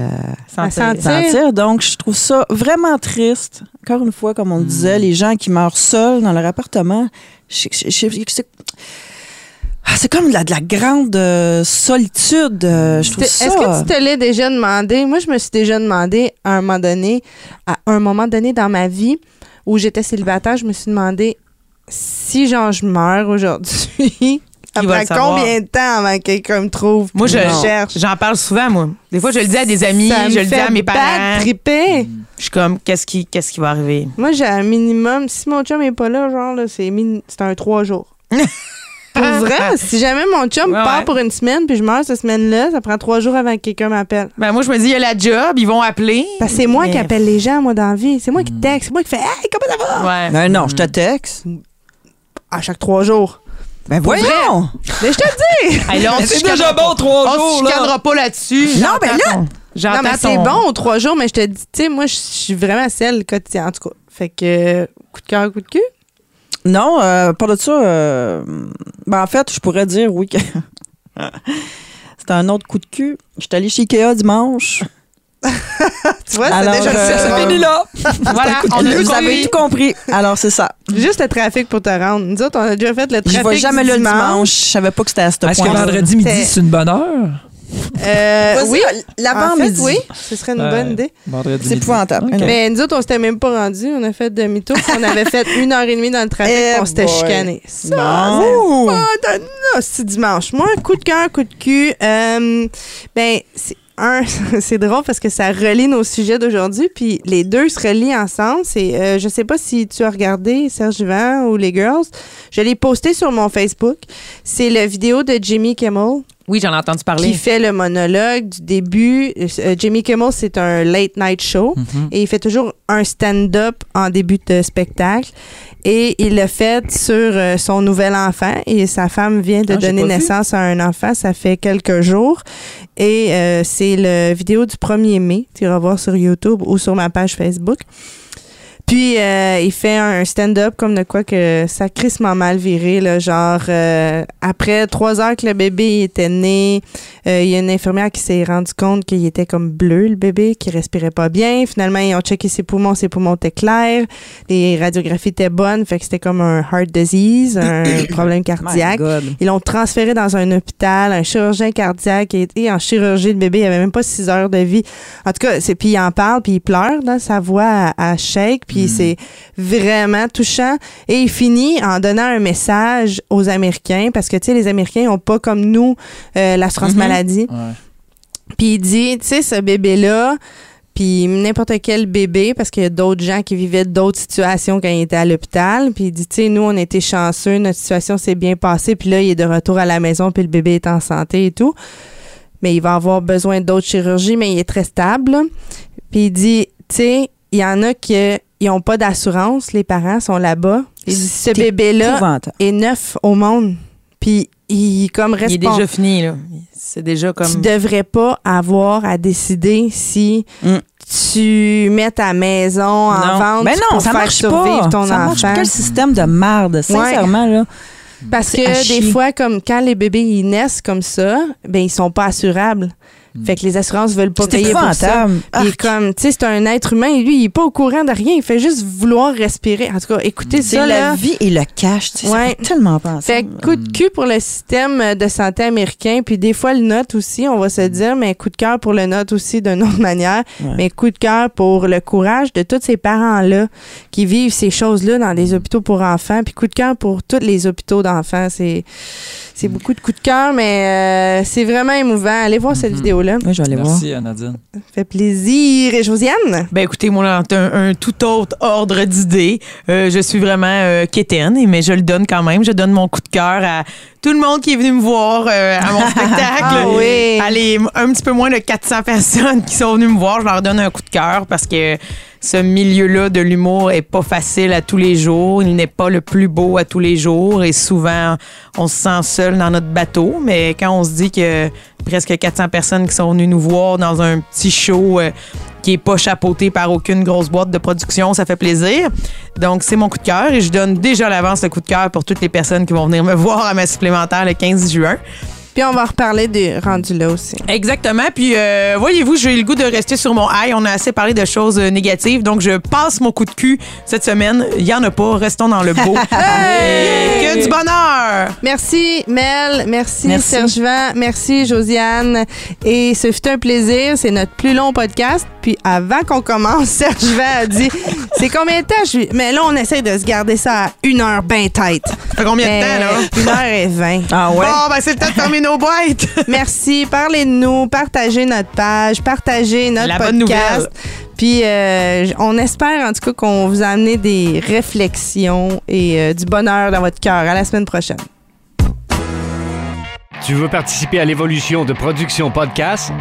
à À sentir. sentir. Donc, je trouve ça vraiment triste. Encore une fois, comme on le disait, les gens qui meurent seuls dans leur appartement, c'est ah, c'est comme de la, de la grande euh, solitude. euh, je trouve Est-ce que tu te l'as déjà demandé? Moi, je me suis déjà demandé à un moment donné, à un moment donné dans ma vie où j'étais célibataire, je me suis demandé si genre je meurs aujourd'hui. le savoir? combien de temps avant que quelqu'un me trouve? Moi, je cherche? J'en parle souvent, moi. Des fois, je le dis à des amis, Ça je le dis à mes parents. triper. Je suis comme, qu'est-ce qui, qu'est-ce qui va arriver? Moi, j'ai un minimum. Si mon chum est pas là, genre, là, c'est min- c'est un trois jours. Pour vrai, si jamais mon chum Ouais, part ouais. pour une semaine puis je meurs cette semaine-là, ça prend trois jours avant que quelqu'un m'appelle. Ben, moi, je me dis, il y a la job, ils vont appeler. Que c'est moi Mais- qui appelle les gens, moi, dans la vie. C'est moi qui texte. C'est moi qui fais Hey, comment ça va? Ouais. Ben non, je te texte. À chaque trois jours. Ben voyons! Mais je te le dis! Hey, là, on Mais se c'est chicanera déjà pas. bon, trois On jours, se là. chicanera pas là-dessus. Non, ben J'entends là- J'entends Non, mais c'est ton- bon trois jours, mais je te dis, tu sais, moi, je suis vraiment celle quotidien, en tout cas. Fait que, coup de cœur, coup de cul? Non, euh, pas de ça. euh, ben en fait, je pourrais dire oui que. C'était un autre coup de cul. J'étais allée chez Ikea dimanche. Tu vois, c'est déjà euh, ça. Ça finit là. Voilà, on a Vous tout avez compris. tout compris. Alors, c'est ça. Juste le trafic pour te rendre. Nous autres, on a déjà fait le Je trafic. vais jamais du là le dimanche. dimanche. Je savais pas que c'était à ce Est-ce que point. vendredi midi, C'est- une bonne heure? Euh, oui, en l'avant-midi. fait, oui, ce serait une Ouais. bonne idée. Vendredi C'est midi. épouvantable. Mais nous autres, on s'était même pas rendus. On a fait demi-tour. On avait fait une heure et demie dans le trafic. Eh on s'était chicané. Ça, c'est dimanche. Moi, coup de cœur, coup de cul. euh, ben, c'est c'est drôle parce que ça relie nos sujets d'aujourd'hui, puis les deux se relient ensemble. C'est, euh, je sais pas si tu as regardé Serge Vivant ou les Girls. Je l'ai posté sur mon Facebook. C'est la vidéo de Jimmy Kimmel Oui, j'en ai entendu qui parler. fait le monologue du début. Euh, Jimmy Kimmel, c'est un late night show Mhm. et il fait toujours un stand-up en début de spectacle. Et il l'a fait sur euh, son nouvel enfant et sa femme vient de Ah, donner vu. naissance à un enfant. Ça fait quelques jours. Et euh, c'est le vidéo du 1er mai. Tu iras voir sur YouTube ou sur ma page Facebook. Puis euh, il fait un stand-up comme de quoi que ça crissement mal viré, là, genre euh, après trois heures que le bébé était né, il y a une infirmière qui s'est rendu compte qu'il était comme bleu le bébé, qu'il respirait pas bien. Finalement ils ont checké ses poumons, ses poumons étaient clairs, les radiographies étaient bonnes, fait que c'était comme un heart disease, un problème cardiaque. Ils l'ont transféré dans un hôpital, un chirurgien cardiaque et, et en chirurgie le bébé, il avait même pas six heures de vie. En tout cas, c'est puis il en parle, puis il pleure dans sa voix à, à shake, puis c'est vraiment touchant et il finit en donnant un message aux Américains parce que tu sais les Américains ont pas comme nous euh, l'assurance Mhm. maladie. Puis il dit, tu sais, ce bébé-là, puis n'importe quel bébé, parce qu'il y a d'autres gens qui vivaient d'autres situations quand il était à l'hôpital. Puis il dit, tu sais, nous, on était chanceux, notre situation s'est bien passée, puis là, il est de retour à la maison, puis le bébé est en santé et tout. Mais il va avoir besoin d'autres chirurgies, mais il est très stable. Puis il dit, tu sais, il y en a qui n'ont pas d'assurance, les parents sont là-bas. Il dit, ce bébé-là est neuf au monde. Puis il comme Il est déjà fini, là. C'est déjà tu comme. devrais pas avoir à décider si Mm. tu mets ta maison en Non. vente Mais non, pour ça faire marche survivre pas. ton ça marche enfant. pas. Quel système de marde, sincèrement, là. Parce que des fois, comme quand les bébés ils naissent comme ça, ben ils sont pas assurables. Fait que les assurances veulent pas payer pour ça. Arc. comme, tu sais, c'est un être humain et lui, il est pas au courant de rien. Il fait juste vouloir respirer. En tout cas, écoutez ça, la là. vie et le cash. tu sais, Ouais. Fait tellement pas Fait ensemble. que coup de cul pour le système de santé américain, puis des fois le note aussi, on va se dire, mais coup de cœur pour le note aussi d'une autre manière, Ouais. mais coup de cœur pour le courage de tous ces parents-là qui vivent ces choses-là dans des hôpitaux pour enfants, puis coup de cœur pour tous les hôpitaux d'enfants. C'est c'est beaucoup de coups de cœur, mais euh, c'est vraiment émouvant. Allez voir cette Mhm. vidéo-là. Oui, je vais aller voir. Merci, Nadine. Ça fait plaisir. Et Josiane? Ben écoutez, moi, dans un, un tout autre ordre d'idées, euh, je suis vraiment euh, quétaine, mais je le donne quand même. Je donne mon coup de cœur à tout le monde qui est venu me voir euh, à mon spectacle. Ah oui. Allez, un petit peu moins de 400 personnes qui sont venues me voir, je leur donne un coup de cœur parce que ce milieu-là de l'humour est pas facile à tous les jours. Il n'est pas le plus beau à tous les jours et souvent, on se sent seul dans notre bateau. Mais quand on se dit que presque 400 personnes qui sont venues nous voir dans un petit show euh, qui est pas chapeauté par aucune grosse boîte de production. Ça fait plaisir. Donc, c'est mon coup de cœur et je donne déjà l'avance le coup de cœur pour toutes les personnes qui vont venir me voir à ma supplémentaire le 15 juin. Puis on va reparler du rendu là aussi. Exactement. Puis euh, voyez-vous, j'ai eu le goût de rester sur mon high. On a assez parlé de choses euh, négatives. Donc je passe mon coup de cul cette semaine. Il y en a pas. Restons dans le beau. Que du bonheur! Merci Mel, merci, Merci. Serge Van, merci Josiane. Et ce fut un plaisir. C'est notre plus long podcast. Puis avant qu'on commence, Serge Van a dit c'est combien de temps? Je... Mais là, on essaie de se garder ça à une heure bien tête. Ça fait combien de temps, là? Une heure et vingt. Ah ouais? Bon, ben c'est le temps de fermer nos boîtes. Merci. Parlez de nous. Partagez notre page. Partagez notre La bonne podcast. nouvelle. Puis euh, on espère en tout cas qu'on vous a amené des réflexions et euh, du bonheur dans votre cœur. À la semaine prochaine. Tu veux participer à l'évolution de Production Podcast?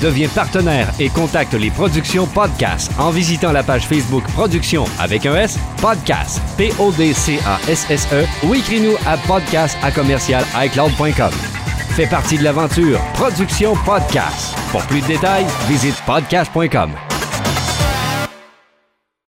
Deviens partenaire et contacte les Productions Podcast en visitant la page Facebook Production avec un S, Podcast, P-O-D-C-A-S-S-E ou écris-nous à podcast à commercial iCloud.com. Fais partie de l'aventure Production Podcast. Pour plus de détails, visite podcast.com.